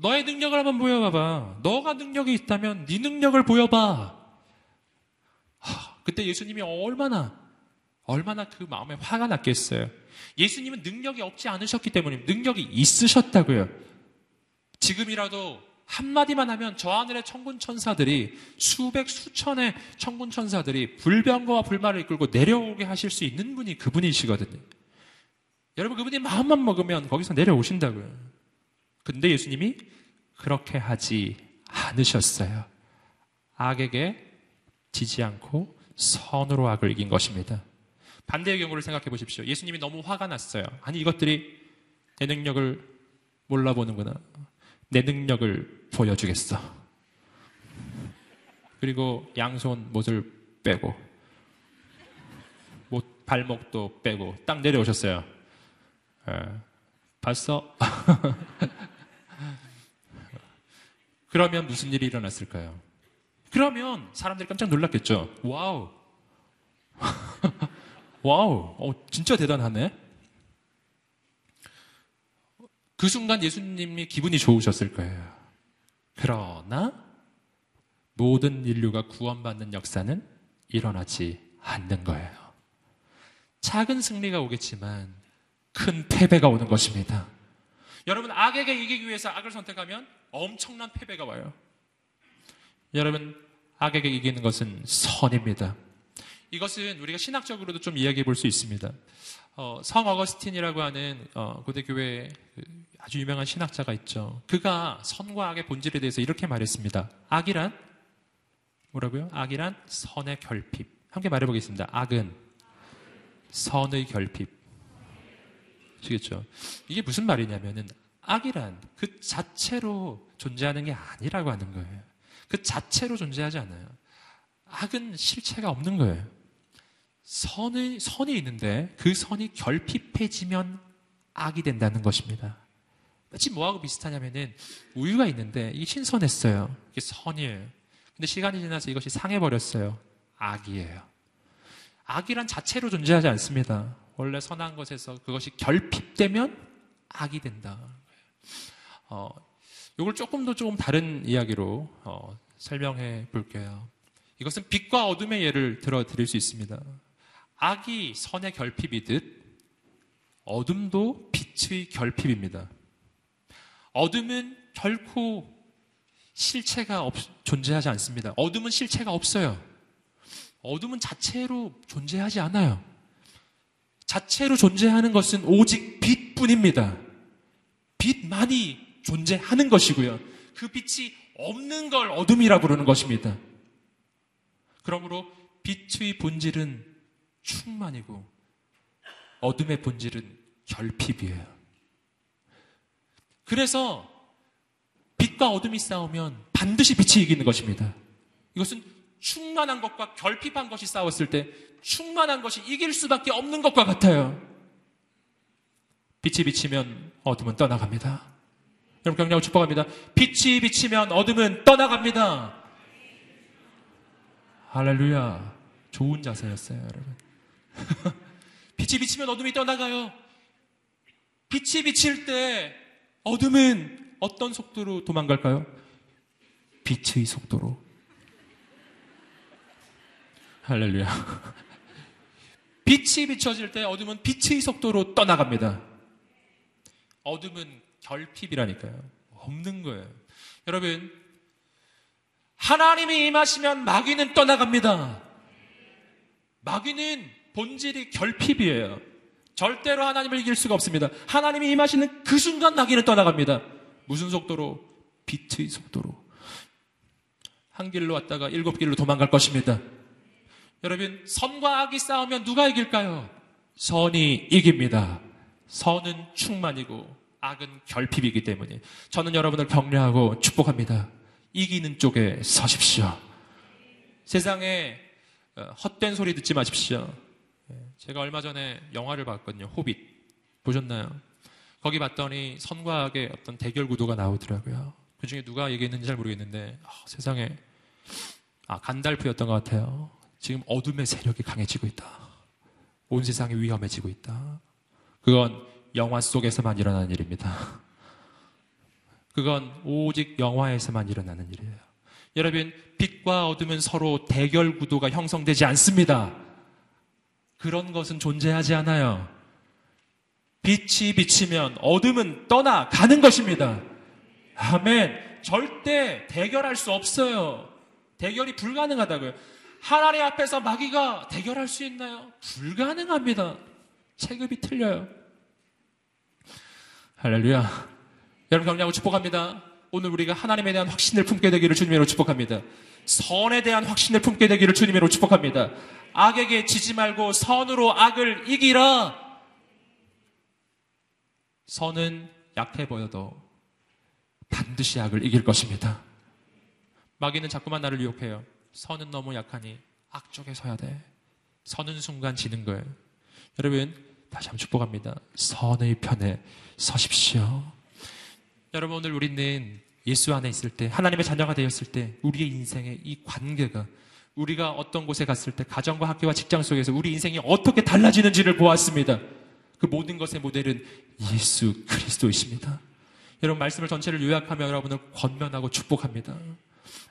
너의 능력을 한번 보여봐봐. 너가 능력이 있다면 네 능력을 보여봐. 하, 그때 예수님이 얼마나 얼마나 그 마음에 화가 났겠어요. 예수님은 능력이 없지 않으셨기 때문에 능력이 있으셨다고요. 지금이라도 한마디만 하면 저 하늘의 천군 천사들이 수백 수천의 천군 천사들이 불병거와 불말을 이끌고 내려오게 하실 수 있는 분이 그분이시거든요. 여러분 그분이 마음만 먹으면 거기서 내려오신다고요. 근데 예수님이 그렇게 하지 않으셨어요. 악에게 지지 않고 선으로 악을 이긴 것입니다. 반대의 경우를 생각해 보십시오. 예수님이 너무 화가 났어요. 아니, 이것들이 내 능력을 몰라보는구나. 내 능력을 보여주겠어. 그리고 양손 못을 빼고, 못, 발목도 빼고, 딱 내려오셨어요. 에, 봤어? [laughs] 그러면 무슨 일이 일어났을까요? 그러면 사람들이 깜짝 놀랐겠죠. Wow. [laughs] Wow. 어, 진짜 대단하네. 그 순간 예수님이 기분이 좋으셨을 거예요. 그러나 모든 인류가 구원받는 역사는 일어나지 않는 거예요. 작은 승리가 오겠지만 큰 패배가 오는 것입니다. 여러분, 악에게 이기기 위해서 악을 선택하면 엄청난 패배가 와요. 여러분, 악에게 이기는 것은 선입니다. 이것은 우리가 신학적으로도 좀 이야기해 볼 수 있습니다. 어, 성 어거스틴이라고 하는 어, 고대교회 그 아주 유명한 신학자가 있죠. 그가 선과 악의 본질에 대해서 이렇게 말했습니다. 악이란 뭐라고요? 악이란 선의 결핍. 함께 말해 보겠습니다. 악은 선의 결핍. 아시겠죠? 이게 무슨 말이냐면은 악이란 그 자체로 존재하는 게 아니라고 하는 거예요. 그 자체로 존재하지 않아요. 악은 실체가 없는 거예요. 선이, 선이 있는데 그 선이 결핍해지면 악이 된다는 것입니다. 마치 뭐하고 비슷하냐면은 우유가 있는데 이게 신선했어요. 이게 선이에요. 근데 시간이 지나서 이것이 상해버렸어요. 악이에요. 악이란 자체로 존재하지 않습니다. 원래 선한 것에서 그것이 결핍되면 악이 된다. 어, 이걸 조금 더 조금 다른 이야기로 어, 설명해 볼게요. 이것은 빛과 어둠의 예를 들어 드릴 수 있습니다. 악이 선의 결핍이듯 어둠도 빛의 결핍입니다. 어둠은 결코 실체가 없, 존재하지 않습니다. 어둠은 실체가 없어요. 어둠은 자체로 존재하지 않아요. 자체로 존재하는 것은 오직 빛뿐입니다. 빛만이 존재하는 것이고요. 그 빛이 없는 걸 어둠이라고 부르는 것입니다. 그러므로 빛의 본질은 충만이고 어둠의 본질은 결핍이에요. 그래서 빛과 어둠이 싸우면 반드시 빛이 이기는 것입니다. 이것은 충만한 것과 결핍한 것이 싸웠을 때 충만한 것이 이길 수밖에 없는 것과 같아요. 빛이 비치면 어둠은 떠나갑니다. 여러분 경량을 축복합니다. 빛이 비치면 어둠은 떠나갑니다. 할렐루야. 좋은 자세였어요, 여러분. [laughs] 빛이 비치면 어둠이 떠나가요. 빛이 비칠 때 어둠은 어떤 속도로 도망갈까요? 빛의 속도로. 할렐루야. [laughs] 빛이 비춰질 때 어둠은 빛의 속도로 떠나갑니다. 어둠은 결핍이라니까요. 없는 거예요. 여러분, 하나님이 임하시면 마귀는 떠나갑니다. 마귀는 본질이 결핍이에요. 절대로 하나님을 이길 수가 없습니다. 하나님이 임하시는 그 순간 마귀는 떠나갑니다. 무슨 속도로? 빛의 속도로. 한 길로 왔다가 일곱 길로 도망갈 것입니다. 여러분, 선과 악이 싸우면 누가 이길까요? 선이 이깁니다. 선은 충만이고 악은 결핍이기 때문에 저는 여러분을 격려하고 축복합니다. 이기는 쪽에 서십시오. 세상에 어, 헛된 소리 듣지 마십시오. 예, 제가 얼마 전에 영화를 봤거든요. 호빗. 보셨나요? 거기 봤더니 선과 악의 어떤 대결 구도가 나오더라고요. 그 중에 누가 얘기했는지 잘 모르겠는데, 아, 세상에, 아, 간달프였던 것 같아요. 지금 어둠의 세력이 강해지고 있다. 온 세상이 위험해지고 있다. 그건 영화 속에서만 일어나는 일입니다. 그건 오직 영화에서만 일어나는 일이에요. 여러분, 빛과 어둠은 서로 대결 구도가 형성되지 않습니다. 그런 것은 존재하지 않아요. 빛이 비치면 어둠은 떠나가는 것입니다. 아멘. 절대 대결할 수 없어요. 대결이 불가능하다고요. 하나님 앞에서 마귀가 대결할 수 있나요? 불가능합니다. 체급이 틀려요. 할렐루야. 여러분 격려하고 축복합니다. 오늘 우리가 하나님에 대한 확신을 품게 되기를 주님으로 축복합니다. 선에 대한 확신을 품게 되기를 주님으로 축복합니다. 악에게 지지 말고 선으로 악을 이기라. 선은 약해 보여도 반드시 악을 이길 것입니다. 마귀는 자꾸만 나를 유혹해요. 선은 너무 약하니 악 쪽에 서야 돼. 서는 순간 지는 거예요. 여러분, 다시 한번 축복합니다. 선의 편에 서십시오. 여러분, 오늘 우리는 예수 안에 있을 때, 하나님의 자녀가 되었을 때, 우리의 인생의 이 관계가 우리가 어떤 곳에 갔을 때, 가정과 학교와 직장 속에서 우리 인생이 어떻게 달라지는지를 보았습니다. 그 모든 것의 모델은 예수 그리스도이십니다. 여러분, 말씀을 전체를 요약하며 여러분을 권면하고 축복합니다.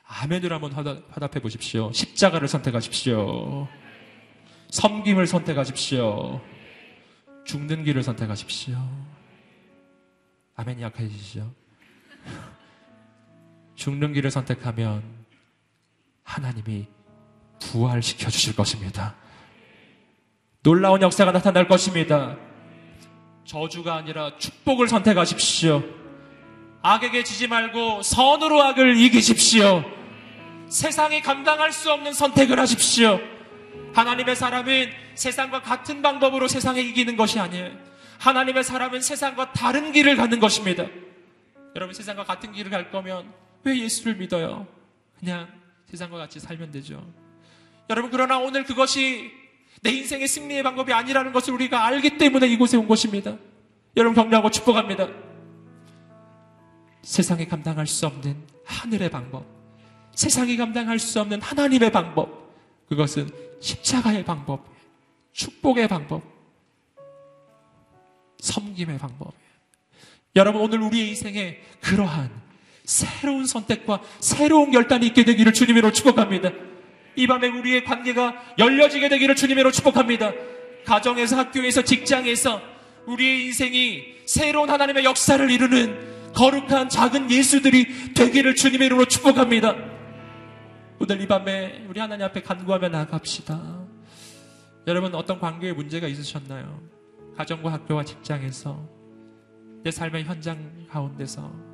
아멘을 한번 화답해 보십시오. 십자가를 선택하십시오. 섬김을 선택하십시오. 죽는 길을 선택하십시오. 아멘 약해지시죠? 죽는 길을 선택하면 하나님이 부활시켜 주실 것입니다. 놀라운 역사가 나타날 것입니다. 저주가 아니라 축복을 선택하십시오. 악에게 지지 말고 선으로 악을 이기십시오. 세상이 감당할 수 없는 선택을 하십시오. 하나님의 사람은 세상과 같은 방법으로 세상에 이기는 것이 아니에요. 하나님의 사람은 세상과 다른 길을 가는 것입니다. 여러분 세상과 같은 길을 갈 거면 왜 예수를 믿어요? 그냥 세상과 같이 살면 되죠. 여러분 그러나 오늘 그것이 내 인생의 승리의 방법이 아니라는 것을 우리가 알기 때문에 이곳에 온 것입니다. 여러분 격려하고 축복합니다. 세상이 감당할 수 없는 하늘의 방법, 세상이 감당할 수 없는 하나님의 방법, 그것은 십자가의 방법, 축복의 방법, 섬김의 방법. 여러분 오늘 우리의 인생에 그러한 새로운 선택과 새로운 결단이 있게 되기를 주님으로 축복합니다. 이 밤에 우리의 관계가 열려지게 되기를 주님으로 축복합니다. 가정에서 학교에서 직장에서 우리의 인생이 새로운 하나님의 역사를 이루는 거룩한 작은 예수들이 되기를 주님의 이름으로 축복합니다. 오늘 이 밤에 우리 하나님 앞에 간구하며 나갑시다. 여러분 어떤 관계에 문제가 있으셨나요? 가정과 학교와 직장에서 내 삶의 현장 가운데서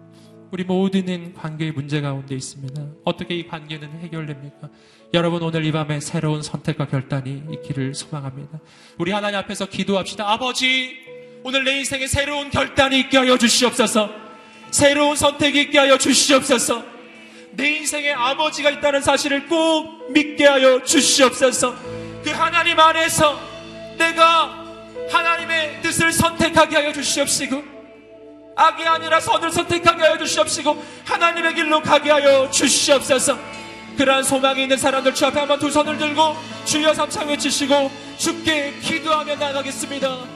우리 모두는 관계의 문제 가운데 있습니다. 어떻게 이 관계는 해결됩니까? 여러분 오늘 이 밤에 새로운 선택과 결단이 있기를 소망합니다. 우리 하나님 앞에서 기도합시다. 아버지, 오늘 내 인생에 새로운 결단이 있게 하여 주시옵소서. 새로운 선택이 있게 하여 주시옵소서. 내 인생에 아버지가 있다는 사실을 꼭 믿게 하여 주시옵소서. 그 하나님 안에서 내가 하나님의 뜻을 선택하게 하여 주시옵시고 악이 아니라 선을 선택하게 하여 주시옵시고 하나님의 길로 가게 하여 주시옵소서 그러한 소망이 있는 사람들 주 앞에 한번 두 손을 들고 주여 삼창 외치시고 주께 기도하며 나가겠습니다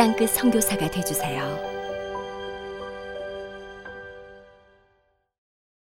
땅끝 선교사가 되주세요.